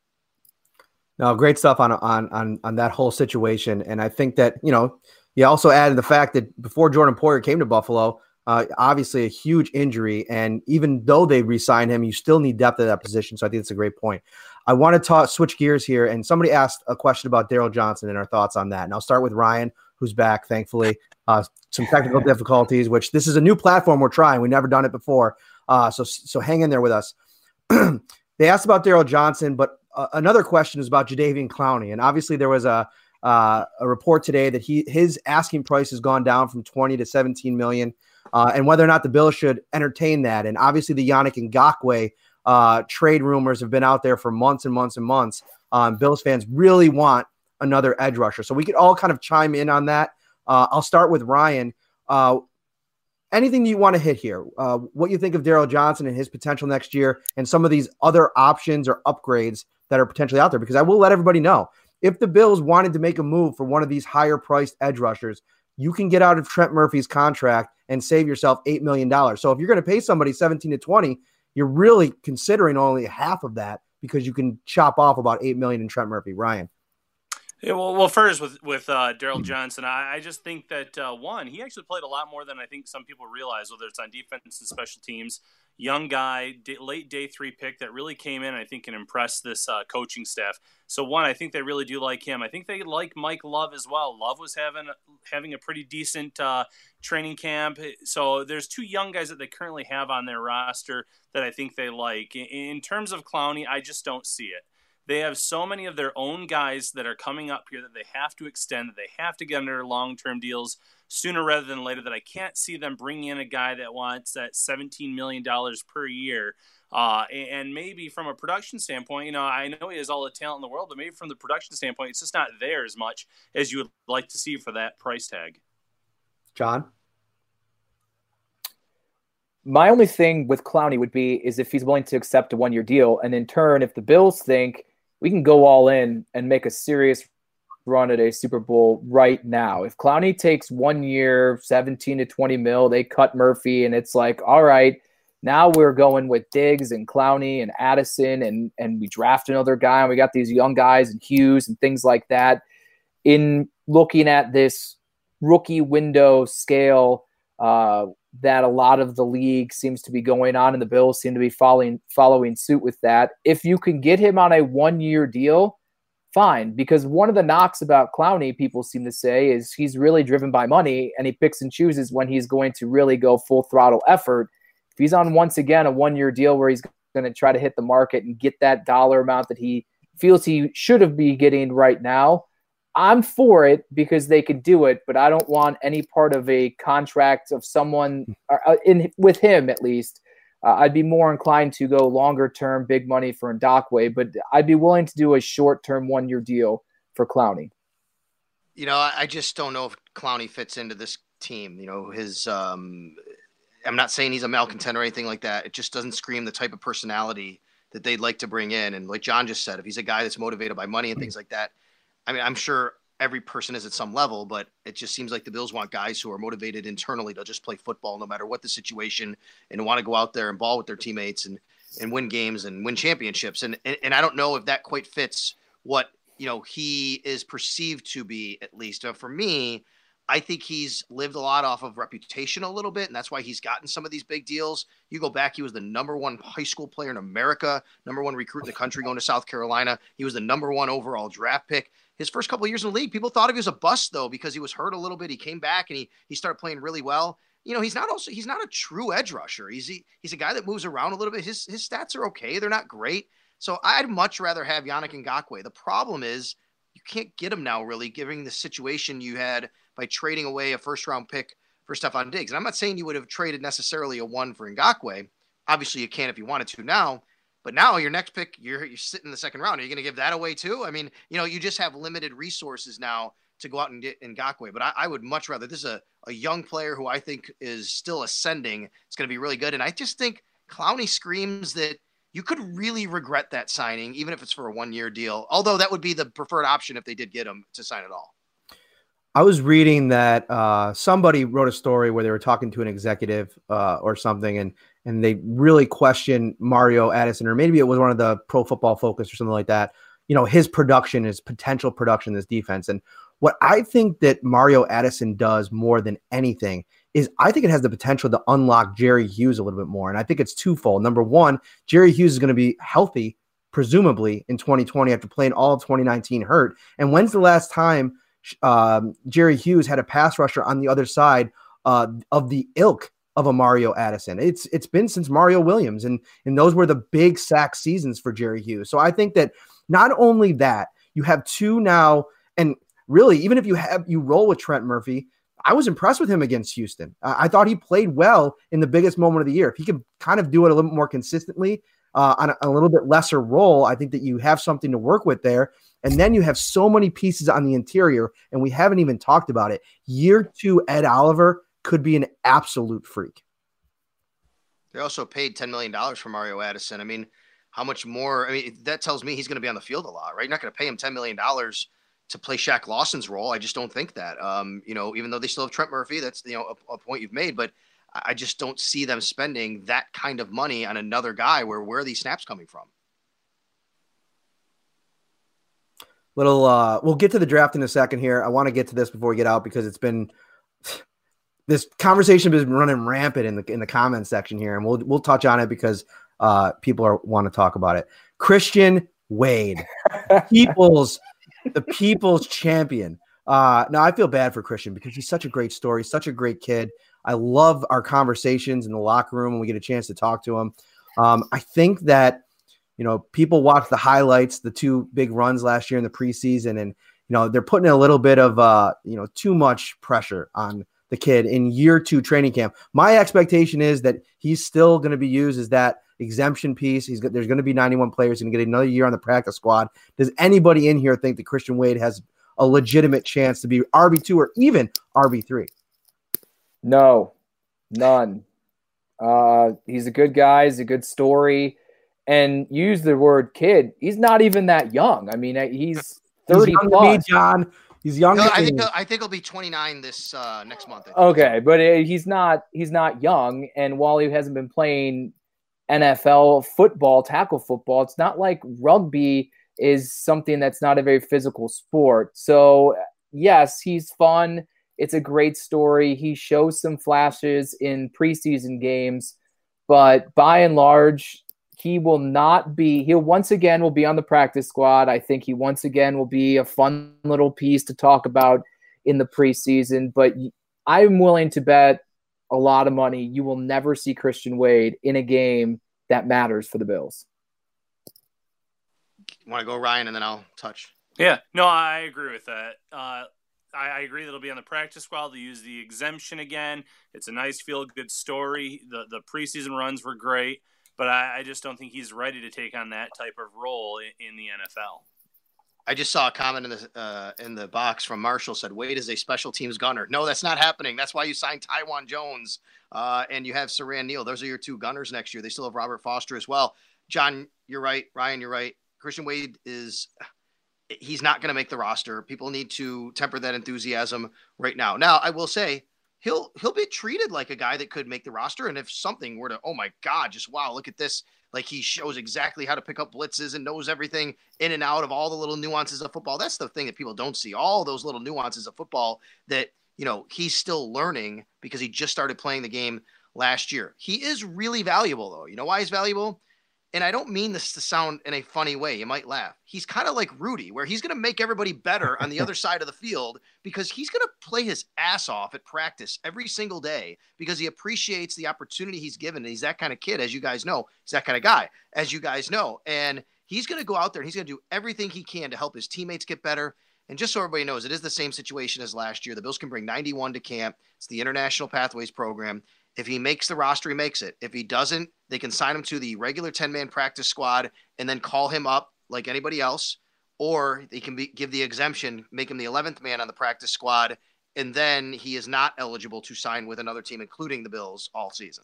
S1: No, great stuff on on on on that whole situation, and I think that you know you also added the fact that before Jordan Poyer came to Buffalo, uh, obviously a huge injury, and even though they re-signed him, you still need depth at that position. So I think it's a great point. I want to talk switch gears here, and somebody asked a question about Darryl Johnson and our thoughts on that, and I'll start with Ryan, who's back, thankfully. Uh, some technical difficulties, which this is a new platform we're trying. We've never done it before, uh, so so hang in there with us. they asked about Darryl Johnson, but uh, another question is about Jadeveon Clowney, and obviously there was a uh, a report today that he his asking price has gone down from 20 to 17 million, uh, and whether or not the Bills should entertain that. And obviously the Yannick Ngakoue uh, trade rumors have been out there for months and months and months. Um, Bills fans really want another edge rusher, so we could all kind of chime in on that. Uh, I'll start with Ryan. Uh, anything you want to hit here? Uh, what you think of Darryl Johnson and his potential next year, and some of these other options or upgrades that are potentially out there because I will let everybody know if the Bills wanted to make a move for one of these higher priced edge rushers, you can get out of Trent Murphy's contract and save yourself $8 million. So if you're going to pay somebody 17 to 20, you're really considering only half of that because you can chop off about 8 million in Trent Murphy. Ryan.
S5: Yeah, well, well, first with with uh, Darryl Johnson, I, I, just think that uh, one, he actually played a lot more than I think some people realize, whether it's on defense and special teams young guy, day, late day three pick that really came in, I think, and impressed this uh, coaching staff. So one, I think they really do like him. I think they like Mike Love as well. Love was having having a pretty decent uh, training camp. So there's two young guys that they currently have on their roster that I think they like. In, in terms of Clowney, I just don't see it They have so many of their own guys that are coming up here that they have to extend, that they have to get under long term deals sooner rather than later. That I can't see them bringing in a guy that wants that $17 million per year. Uh, and maybe from a production standpoint, you know, I know he has all the talent in the world, but maybe from the production standpoint, it's just not there as much as you would like to see for that price tag.
S1: John?
S2: My only thing with Clowney would be is if he's willing to accept a one year deal. And in turn, if the Bills think we can go all in and make a serious run at a Super Bowl right now. If Clowney takes one year, 17 to 20 mil, they cut Murphy, and it's like, all right, now we're going with Diggs and Clowney and Addison, and and we draft another guy, and we got these young guys and Hughes and things like that. In looking at this rookie window scale, uh, that a lot of the league seems to be going on, and the Bills seem to be following following suit with that. If you can get him on a one year deal, fine. Because one of the knocks about Clowney, people seem to say, is he's really driven by money, and he picks and chooses when he's going to really go full throttle effort. If he's on once again a one year deal where he's going to try to hit the market and get that dollar amount that he feels he should have be getting right now, I'm for it because they could do it, but I don't want any part of a contract of someone uh, uh, in with him at least. Uh, I'd be more inclined to go longer term, big money for Ngakoue, but I'd be willing to do a short term one year deal for Clowney.
S3: You know, I just don't know if Clowney fits into this team. You know, his um, I'm not saying he's a malcontent or anything like that. It just doesn't scream the type of personality that they'd like to bring in. And like John just said, if he's a guy that's motivated by money and things like that, I mean, I'm sure every person is at some level, but it just seems like the Bills want guys who are motivated internally to just play football no matter what the situation and want to go out there and ball with their teammates and and win games and win championships. And and, and I don't know if that quite fits what you know he is perceived to be at least. But for me, I think he's lived a lot off of reputation a little bit, and that's why he's gotten some of these big deals. You go back, he was the number one high school player in America, number one recruit in the country going to South Carolina. He was the number one overall draft pick. His first couple years in the league, people thought of he was a bust though because he was hurt a little bit. He came back and he he started playing really well. You know, he's not also he's not a true edge rusher. He's he, he's a guy that moves around a little bit. His his stats are okay. They're not great. So I'd much rather have Yannick Ngakoue. The problem is you can't get him now, really, given the situation you had by trading away a first round pick for Stefon Diggs. And I'm not saying you would have traded necessarily a one for Ngakoue. Obviously, you can if you wanted to now. But now your next pick, you're you're sitting in the second round. Are you going to give that away too? I mean, you know, you just have limited resources now to go out and get Ngakoue. But I, I would much rather this is a, a young player who I think is still ascending. It's going to be really good. And I just think Clowney screams that you could really regret that signing, even if it's for a one year deal. Although that would be the preferred option if they did get him to sign it all.
S1: I was reading that uh, somebody wrote a story where they were talking to an executive uh, or something, and and they really questioned Mario Addison, or maybe it was one of the Pro Football Focus or something like that. You know, his production, his potential production, this defense, and what I think that Mario Addison does more than anything is I think it has the potential to unlock Jerry Hughes a little bit more, and I think it's twofold. Number one, Jerry Hughes is going to be healthy, presumably in 2020 after playing all of 2019 hurt. And when's the last time? um, Jerry Hughes had a pass rusher on the other side uh, of the ilk of a Mario Addison. It's it's been since Mario Williams, and and those were the big sack seasons for Jerry Hughes. So I think that not only that you have two now, and really even if you have you roll with Trent Murphy. I was impressed with him against Houston. I thought he played well in the biggest moment of the year. If he could kind of do it a little more consistently, uh, on a, a, little bit lesser role, I think that you have something to work with there. And then you have so many pieces on the interior, and we haven't even talked about it. Year two, Ed Oliver could be an absolute freak.
S3: They also paid $10 million for Mario Addison. I mean, how much more? I mean, that tells me he's going to be on the field a lot, right? You're not going to pay him $10 million to play Shaq Lawson's role. I just don't think that. Um, you know, even though they still have Trent Murphy, that's, you know, a, a point you've made, but I just don't see them spending that kind of money on another guy where, where are these snaps coming from?
S1: little uh we'll get to the draft in a second here. I want to get to this before we get out because it's been this conversation has been running rampant in the in the comment section here, and we'll we'll touch on it because uh people are want to talk about it. Christian Wade, people's the people's champion. Uh now I feel bad for Christian because he's such a great story, such a great kid. I love our conversations in the locker room when we get a chance to talk to him. Um, I think that you know, people watch the highlights, the two big runs last year in the preseason, and you know they're putting a little bit of uh, you know too much pressure on the kid in year two training camp. My expectation is that he's still going to be used as that exemption piece. He's there's going to be 91 players and get another year on the practice squad. Does anybody in here think that Christian Wade has a legitimate chance to be RB two or even RB three?
S2: No, none. Uh, he's a good guy. He's a good story. And use the word kid. He's not even that young. I mean, he's 30
S1: he's
S2: plus.
S1: Me, John. He's young.
S3: No, I think I think he'll be 29 this uh, next month.
S2: Okay, but uh, he's not he's not young, and while he hasn't been playing NFL football, tackle football, it's not like rugby is something that's not a very physical sport. So yes, he's fun. It's a great story. He shows some flashes in preseason games, but by and large, he will not be he'll once again will be on the practice squad i think he once again will be a fun little piece to talk about in the preseason but i'm willing to bet a lot of money you will never see christian wade in a game that matters for the bills
S3: want to go ryan and then i'll touch
S5: yeah no i agree with that uh, I, I, agree that it'll be on the practice squad. They'll use the exemption again. It's a nice feel good story. The the preseason runs were great but I, I, just don't think he's ready to take on that type of role in, in the NFL.
S3: I just saw a comment in the uh, in the box from Marshall said Wade is a special teams gunner. No, that's not happening. That's why you signed Taiwan Jones uh, and you have Siran Neal. Those are your two gunners next year. They still have Robert Foster as well. John, you're right. Ryan, you're right. Christian Wade is he's not going to make the roster. People need to temper that enthusiasm right now. Now, I will say he'll he'll be treated like a guy that could make the roster. And if something were to, oh my God, just wow, look at this. Like he shows exactly how to pick up blitzes and knows everything in and out of all the little nuances of football. That's the thing that people don't see. All those little nuances of football that, you know, he's still learning because he just started playing the game last year. He is really valuable though. You know why he's valuable? And I don't mean this to sound in a funny way. You might laugh. He's kind of like Rudy, where he's going to make everybody better on the other side of the field because he's going to play his ass off at practice every single day because he appreciates the opportunity he's given. And he's that kind of kid, as you guys know. He's that kind of guy, as you guys know. And he's going to go out there and he's going to do everything he can to help his teammates get better. And just so everybody knows, it is the same situation as last year. The Bills can bring 91 to camp. It's the International Pathways Program. If he makes the roster, he makes it. If he doesn't, they can sign him to the regular 10 man practice squad and then call him up like anybody else. Or they can be, give the exemption, make him the 11th man on the practice squad, and then he is not eligible to sign with another team, including the Bills, all season.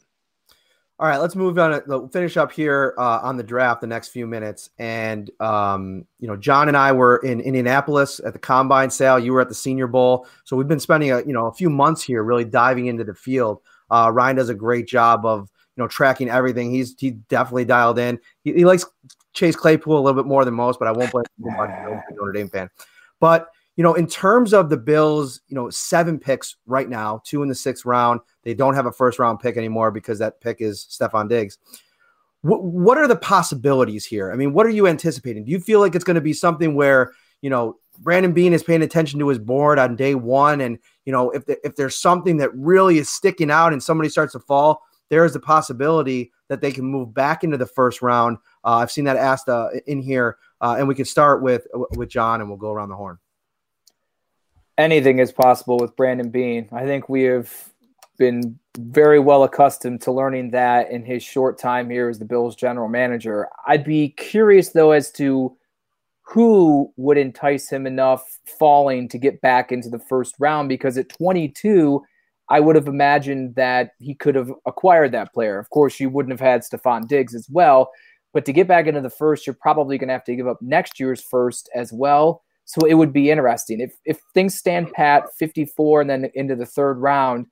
S1: All right, let's move on. We'll finish up here uh, on the draft the next few minutes. And, um, you know, John and I were in Indianapolis at the Combine sale. You were at the Senior Bowl. So we've been spending, a, you know, a few months here really diving into the field. Uh, Ryan does a great job of you know tracking everything. He's he definitely dialed in. He, he likes Chase Claypool a little bit more than most, but I won't blame him much. Notre Dame fan. But you know, in terms of the Bills, you know, seven picks right now, two in the sixth round. They don't have a first round pick anymore because that pick is Stefon Diggs. What, what are the possibilities here? I mean, what are you anticipating? Do you feel like it's going to be something where, you know, Brandon Beane is paying attention to his board on day one. And, you know, if, the, if there's something that really is sticking out and somebody starts to fall, there is the possibility that they can move back into the first round. Uh, I've seen that asked uh, in here. Uh, and we can start with with John and we'll go around the horn.
S2: Anything is possible with Brandon Beane. I think we have been very well accustomed to learning that in his short time here as the Bills general manager. I'd be curious though as to who would entice him enough falling to get back into the first round because at 22 I would have imagined that he could have acquired that player. Of course, you wouldn't have had Stefon Diggs as well, but to get back into the first, you're probably going to have to give up next year's first as well. So it would be interesting if if things stand pat, 54, and then into the third round.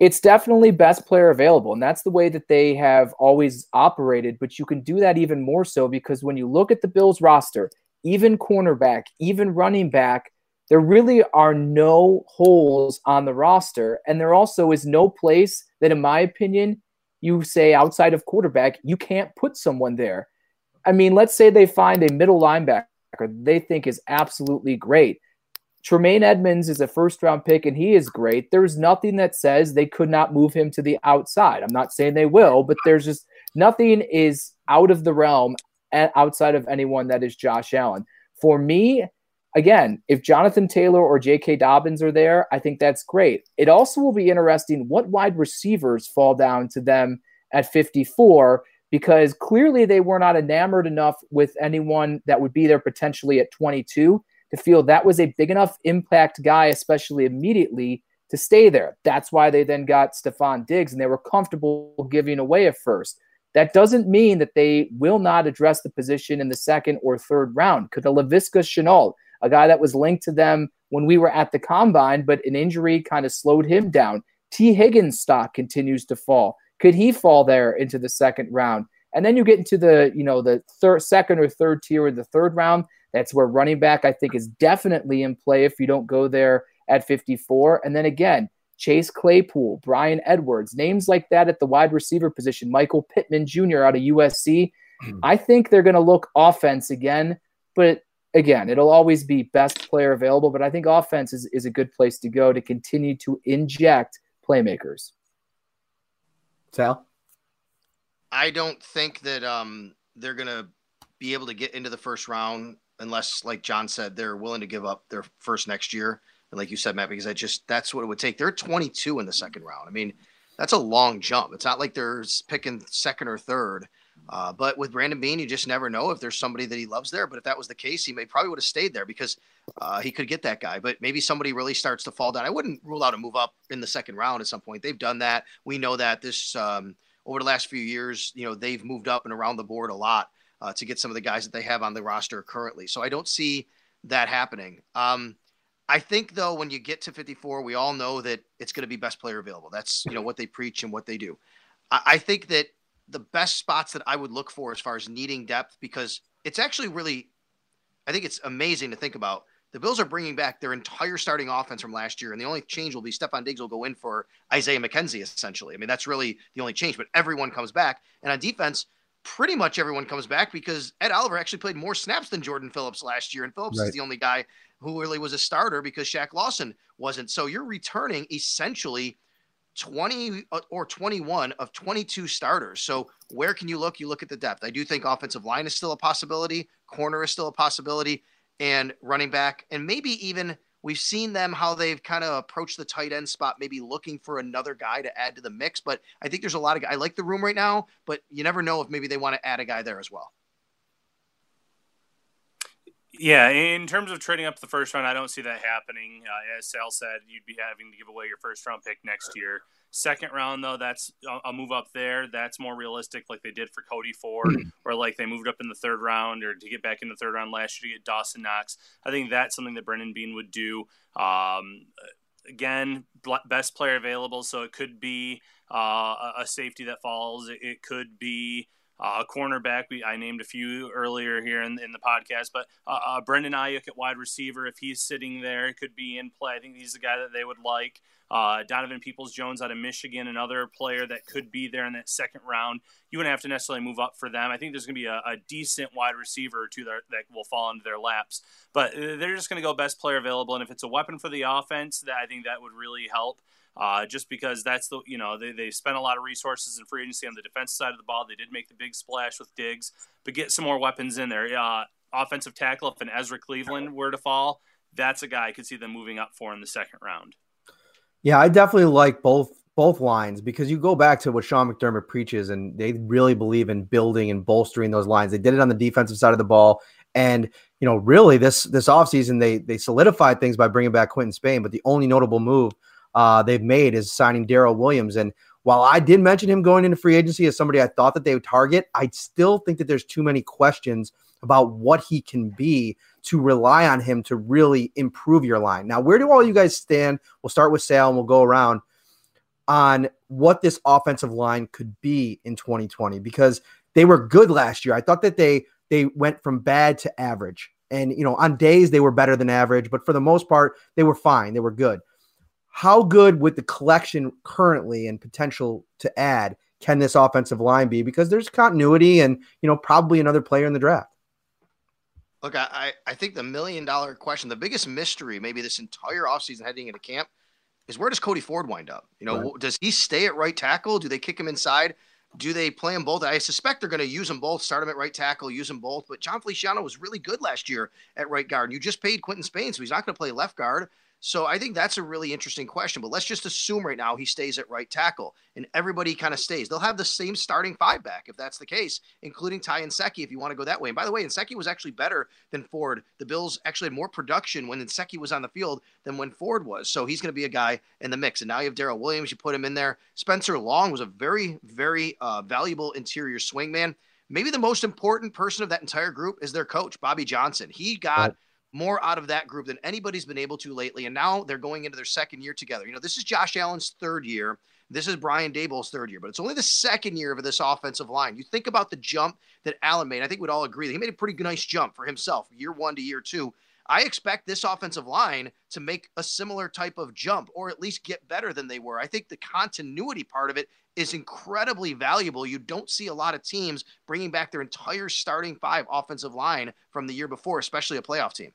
S2: It's definitely best player available, and that's the way that they have always operated. But you can do that even more so because when you look at the Bills roster, even cornerback, even running back, there really are no holes on the roster. And there also is no place that, in my opinion, you say outside of quarterback, you can't put someone there. I mean, let's say they find a middle linebacker they think is absolutely great. Tremaine Edmunds is a first round pick and he is great. There's nothing that says they could not move him to the outside. I'm not saying they will, but there's just nothing is out of the realm uh, outside of anyone that is Josh Allen. For me, again, if Jonathan Taylor or J.K. Dobbins are there, I think that's great. It also will be interesting what wide receivers fall down to them at 54 because clearly they were not enamored enough with anyone that would be there potentially at 22 to feel that was a big enough impact guy, especially immediately, to stay there. That's why they then got Stefon Diggs and they were comfortable giving away a first. That doesn't mean that they will not address the position in the second or third round. Could a Laviska Shenault, a guy that was linked to them when we were at the combine, but an injury kind of slowed him down. Tee Higgins stock continues to fall. Could he fall there into the second round? And then you get into the, you know, the third, second or third tier in the third round. That's where running back, I think, is definitely in play if you don't go there at 54. And then again, Chase Claypool, Bryan Edwards, names like that at the wide receiver position, Michael Pittman Jr. out of USC. I think they're going to look offense again, but again, it'll always be best player available. But I think offense is, is a good place to go to continue to inject playmakers.
S1: Sal?
S3: I don't think that um, they're going to be able to get into the first round unless, like John said, they're willing to give up their first next year. And like you said, Matt, because I just that's what it would take. They're 22 in the second round. I mean, that's a long jump. It's not like they're picking second or third. Uh, but with Brandon Beane, you just never know if there's somebody that he loves there. But if that was the case, he may probably would have stayed there because uh, he could get that guy. But maybe somebody really starts to fall down. I wouldn't rule out a move up in the second round at some point. They've done that. We know that this um, over the last few years, you know, they've moved up and around the board a lot uh, to get some of the guys that they have on the roster currently. So I don't see that happening. Um, I think though, when you get to 54, we all know that it's going to be best player available. That's you know what they preach and what they do. I, I think that the best spots that I would look for as far as needing depth because it's actually really, I think it's amazing to think about. The Bills are bringing back their entire starting offense from last year, and the only change will be Stefon Diggs will go in for Isaiah McKenzie, essentially. I mean, that's really the only change, but everyone comes back. And on defense, pretty much everyone comes back because Ed Oliver actually played more snaps than Jordan Phillips last year, and Phillips right. is the only guy who really was a starter because Shaq Lawson wasn't. So you're returning essentially 20 uh, or 21 of 22 starters. So where can you look? You look at the depth. I do think offensive line is still a possibility, corner is still a possibility, and running back, and maybe even we've seen them how they've kind of approached the tight end spot, maybe looking for another guy to add to the mix. But I think there's a lot of I like the room right now, but you never know if maybe they want to add a guy there as well.
S5: Yeah, in terms of trading up the first round, I don't see that happening. Uh, as Sal said, you'd be having to give away your first round pick next year. Second round, though, that's a move up there. That's more realistic, like they did for Cody Ford, hmm. or like they moved up in the third round, or to get back in the third round last year to get Dawson Knox. I think that's something that Brandon Beane would do. Um, again, best player available, so it could be uh, a safety that falls. It could be uh, a cornerback. We I named a few earlier here in, in the podcast, but uh, uh, Brandon Aiyuk at wide receiver, if he's sitting there, could be in play. I think he's the guy that they would like. Uh, Donovan Peoples Jones out of Michigan, another player that could be there in that second round. You wouldn't have to necessarily move up for them. I think there's going to be a, a, decent wide receiver or two that, that will fall into their laps, but uh, they're just going to go best player available. And if it's a weapon for the offense, that I think that would really help uh, just because that's the you know they they spent a lot of resources in free agency on the defense side of the ball. They did make the big splash with Diggs, but get some more weapons in there. Uh, offensive tackle, if an Ezra Cleveland were to fall, that's a guy I could see them moving up for in the second round.
S1: Yeah, I definitely like both both lines because you go back to what Sean McDermott preaches, and they really believe in building and bolstering those lines. They did it on the defensive side of the ball, and you know, really this this offseason they they solidified things by bringing back Quinton Spain. But the only notable move uh, they've made is signing Daryl Williams. And while I did mention him going into free agency as somebody I thought that they would target, I still think that there's too many questions about what he can be to rely on him to really improve your line. Now, where do all you guys stand? We'll start with Sal and we'll go around on what this offensive line could be in 2020 because they were good last year. I thought that they they went from bad to average. And you know, on days they were better than average, but for the most part, they were fine. They were good how good with the collection currently and potential to add can this offensive line be? Because there's continuity and you know probably another player in the draft.
S3: Look, I, I think the million dollar question, the biggest mystery, maybe this entire offseason heading into camp, is where does Cody Ford wind up? You know, right. does he stay at right tackle? Do they kick him inside? do they play them both? I suspect they're going to use them both, start him at right tackle, use them both. But Jon Feliciano was really good last year at right guard. You just paid Quinton Spain, so he's not going to play left guard. So I think that's a really interesting question. But let's just assume right now he stays at right tackle and everybody kind of stays. They'll have the same starting five back if that's the case, including Ty Nsekhe if you want to go that way. And by the way, Nsekhe was actually better than Ford. The Bills actually had more production when Nsekhe was on the field than when Ford was. So he's going to be a guy in the mix. And now you have Daryl Williams. You put him in there. Spencer Long was a very, very uh, valuable interior swingman. Maybe the most important person of that entire group is their coach, Bobby Johnson. He got. Right more out of that group than anybody's been able to lately. And now they're going into their second year together. You know, this is Josh Allen's third year. This is Brian Daboll's third year, but it's only the second year of this offensive line. You think about the jump that Allen made. I think we'd all agree that he made a pretty nice jump for himself, year one to year two. I expect this offensive line to make a similar type of jump or at least get better than they were. I think the continuity part of it is incredibly valuable. You don't see a lot of teams bringing back their entire starting five offensive line from the year before, especially a playoff team.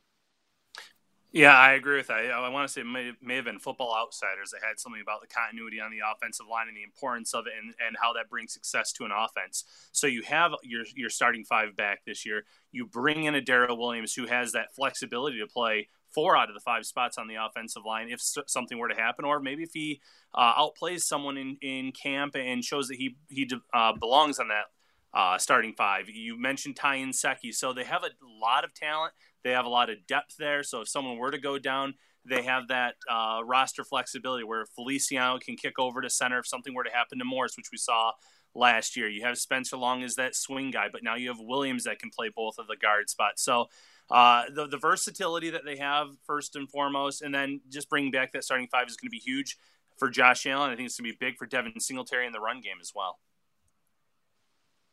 S5: Yeah, I agree with that. I, want to say it may, may have been Football Outsiders that had something about the continuity on the offensive line and the importance of it and, and how that brings success to an offense. So you have your your starting five back this year. You bring in a Daryl Williams who has that flexibility to play four out of the five spots on the offensive line if something were to happen, or maybe if he uh, outplays someone in, in camp and shows that he he uh, belongs on that uh, starting five. You mentioned Ty Nsekhe, so they have a lot of talent. They have a lot of depth there. So if someone were to go down, they have that uh, roster flexibility where Feliciano can kick over to center if something were to happen to Morris, which we saw last year. You have Spencer Long as that swing guy, but now you have Williams that can play both of the guard spots. So uh, the, the versatility that they have, first and foremost, and then just bringing back that starting five is going to be huge for Josh Allen. I think it's going to be big for Devin Singletary in the run game as well.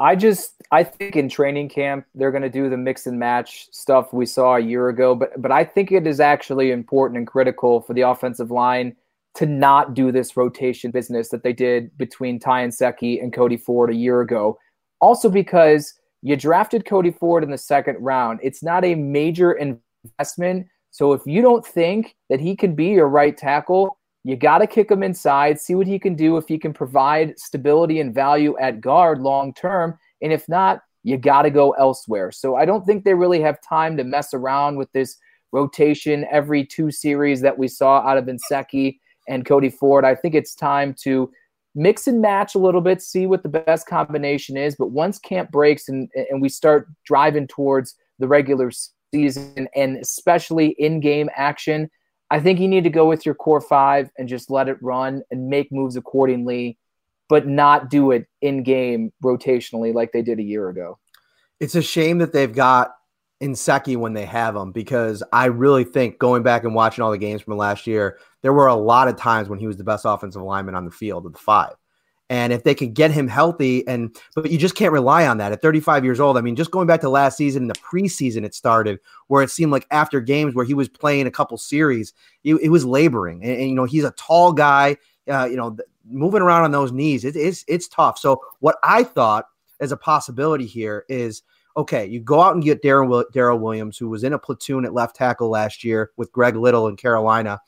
S2: I just I think in training camp they're going to do the mix and match stuff we saw a year ago, but but I think it is actually important and critical for the offensive line to not do this rotation business that they did between Ty Nsekhe and Cody Ford a year ago. Also because you drafted Cody Ford in the second round. It's not a major investment. So if you don't think that he can be your right tackle, you got to kick him inside, see what he can do, if he can provide stability and value at guard long term. And if not, you got to go elsewhere. So I don't think they really have time to mess around with this rotation every two series that we saw out of Nsekhe and Cody Ford. I think it's time to mix and match a little bit, see what the best combination is. But once camp breaks and, and we start driving towards the regular season and especially in game action, I think you need to go with your core five and just let it run and make moves accordingly, but not do it in game rotationally like they did a year ago.
S1: It's a shame that they've got Nsekhe when they have him because I really think going back and watching all the games from last year, there were a lot of times when he was the best offensive lineman on the field of the five. And if they could get him healthy, and but you just can't rely on that at 35 years old. I mean, just going back to last season, in the preseason, it started where it seemed like after games where he was playing a couple series, it, it was laboring. And, and, you know, he's a tall guy. Uh, you know, moving around on those knees, it, it's it's tough. So what I thought as a possibility here is okay, you go out and get Daryl Daryl Williams, who was in a platoon at left tackle last year with Greg Little in Carolina.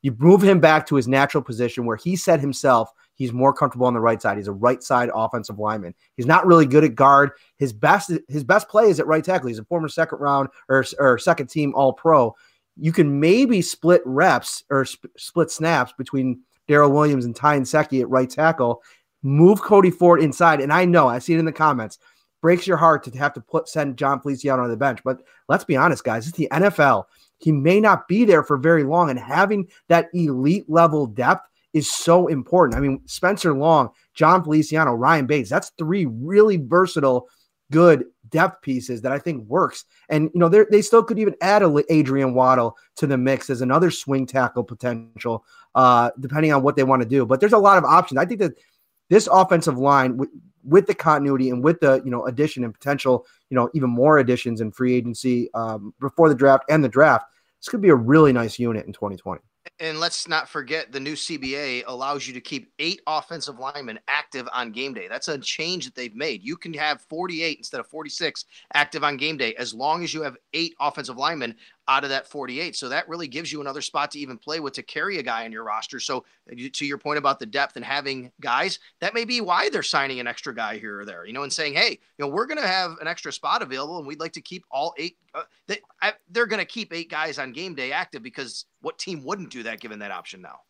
S1: You move him back to his natural position where he said himself He's more comfortable on the right side. He's a right side offensive lineman. He's not really good at guard. His best his best play is at right tackle. He's a former second round or, or second team All Pro. You can maybe split reps or sp- split snaps between Daryl Williams and Ty Nsekhe at right tackle. Move Cody Ford inside, and I know I see it in the comments. Breaks your heart to have to put send Jon Feliciano on the bench, but let's be honest, guys. It's the NFL. He may not be there for very long, and having that elite level depth is so important. I mean, Spencer Long, Jon Feliciano, Ryan Bates, that's three really versatile, good depth pieces that I think works. And, you know, they still could even add a Adrian Waddle to the mix as another swing tackle potential, uh, depending on what they want to do. But there's a lot of options. I think that this offensive line with, with the continuity and with the, you know, addition and potential, you know, even more additions in free agency um, before the draft and the draft, this could be a really nice unit in 2020
S3: and let's not forget the new CBA allows you to keep eight offensive linemen active on game day. That's a change that they've made. You can have 48 instead of 46 active on game day as long as you have eight offensive linemen out of that 48. So that really gives you another spot to even play with to carry a guy on your roster. So to your point about the depth and having guys, that may be why they're signing an extra guy here or there, you know, and saying, hey, you know, we're going to have an extra spot available and we'd like to keep all eight. Uh, they, I, they're going to keep eight guys on game day active because what team wouldn't do that given that option now?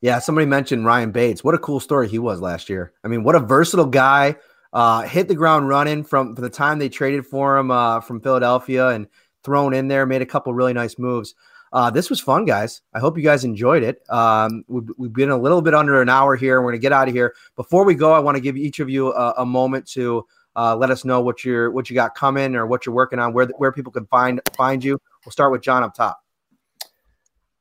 S1: Yeah, somebody mentioned Ryan Bates. What a cool story he was last year. I mean, what a versatile guy. Uh, hit the ground running from, from the time they traded for him uh, from Philadelphia and thrown in there, made a couple really nice moves. Uh, this was fun, guys. I hope you guys enjoyed it. Um, we've, we've, been a little bit under an hour here. We're going to get out of here. Before we go, I want to give each of you a, a moment to uh, let us know what you're what you got coming or what you're working on, where where people can find find you. We'll start with John up top.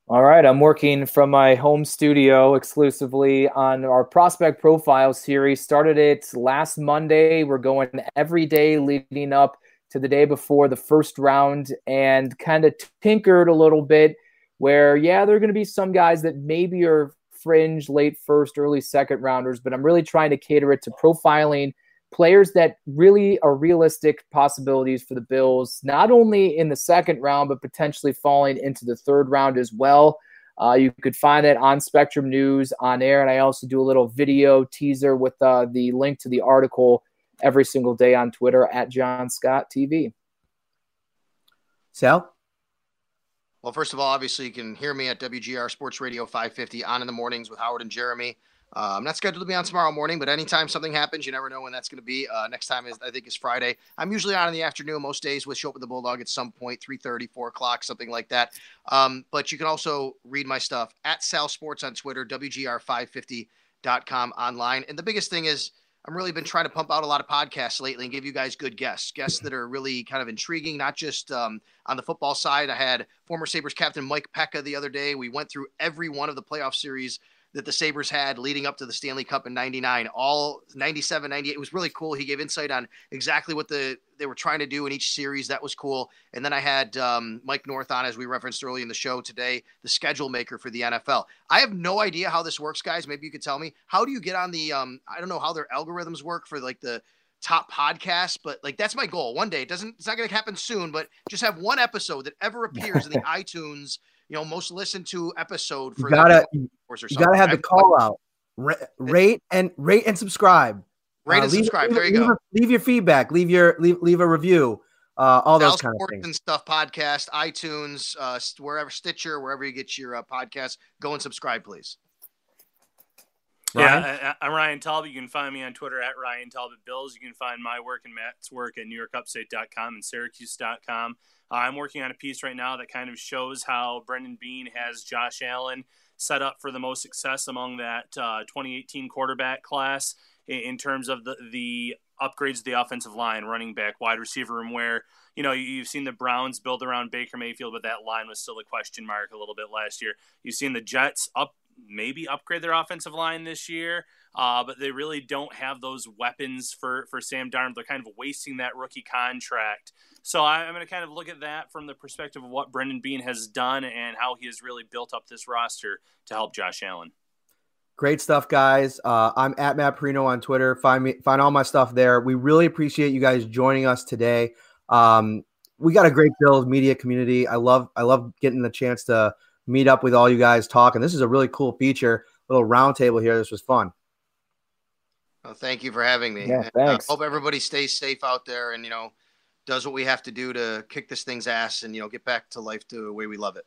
S2: All right, I'm working from my home studio exclusively on our prospect profile series. Started it last Monday. We're going every day leading up to the day before the first round and kind of tinkered a little bit where, yeah, there are going to be some guys that maybe are fringe late first, early second rounders, but I'm really trying to cater it to profiling players that really are realistic possibilities for the Bills, not only in the second round, but potentially falling into the third round as well. Uh, you could find it on Spectrum News on air. And I also do a little video teaser with uh, the link to the article every single day on Twitter at John Scott TV.
S1: Sal?
S3: Well, first of all, obviously, you can hear me at WGR Sports Radio 550 on in the mornings with Howard and Jeremy. Uh, I'm not scheduled to be on tomorrow morning, but anytime something happens, you never know when that's going to be. Uh, next time is I think is Friday. I'm usually on in the afternoon most days with Show Up with the Bulldog at some point, 3:30, 4 o'clock, something like that. Um, but you can also read my stuff at Sal Sports on Twitter, WGR550.com online. And the biggest thing is I'm really been trying to pump out a lot of podcasts lately and give you guys good guests, guests that are really kind of intriguing, not just um, on the football side. I had former Sabres captain Mike Peca the other day. We went through every one of the playoff series that the Sabres had leading up to the Stanley Cup in 99, all 97, 98. It was really cool. He gave insight on exactly what the they were trying to do in each series. That was cool. And then I had um, Mike North on, as we referenced early in the show today, the schedule maker for the NFL. I have no idea how this works, guys. Maybe you could tell me. How do you get on the, um, I don't know how their algorithms work for like the, top podcasts, but like that's my goal. One day, it doesn't it's not going to happen soon, but just have one episode that ever appears in the iTunes you know most listened to episode for
S1: you gotta you gotta have the call out. Rate and rate and subscribe.
S3: Rate uh, and leave, subscribe.
S1: leave,
S3: there you
S1: leave
S3: go
S1: a, leave your feedback. Leave your leave, leave a review. Uh, all those kind of things.
S3: and stuff podcast itunes uh, wherever stitcher wherever you get your uh, podcast. Go and subscribe please.
S5: Ryan? Yeah, I, am Ryan Talbot. You can find me on Twitter at Ryan Talbot Bills. You can find my work and Matt's work at NewYorkUpstate.com and Syracuse.com. Uh, I'm working on a piece right now that kind of shows how Brandon Beane has Josh Allen set up for the most success among that uh, 2018 quarterback class in, in, terms of the, the upgrades to the offensive line, running back, wide receiver room, where you know you've seen the Browns build around Baker Mayfield, but that line was still a question mark a little bit last year. You've seen the Jets up maybe upgrade their offensive line this year, uh, but they really don't have those weapons for for Sam Darnold. They're kind of wasting that rookie contract. So I'm going to kind of look at that from the perspective of what Brandon Beane has done and how he has really built up this roster to help Josh Allen.
S1: Great stuff, guys. Uh, I'm at Matt Parrino on Twitter. Find me, find all my stuff there. We really appreciate you guys joining us today. Um, we got a great build media community. I love, I love getting the chance to meet up with all you guys, talk. And this is a really cool feature, little roundtable here. This was fun.
S3: Well, thank you for having me.
S2: Yeah, uh, thanks.
S3: Uh, hope everybody stays safe out there, and you know does what we have to do to kick this thing's ass and you know get back to life the way we love it.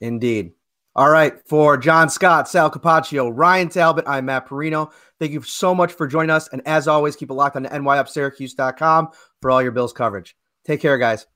S1: Indeed. All right, for John Scott, Sal Capaccio, Ryan Talbot, I'm Matt Parrino. Thank you so much for joining us. And as always, keep it locked on to nyupsyracuse.com for all your Bills coverage. Take care, guys.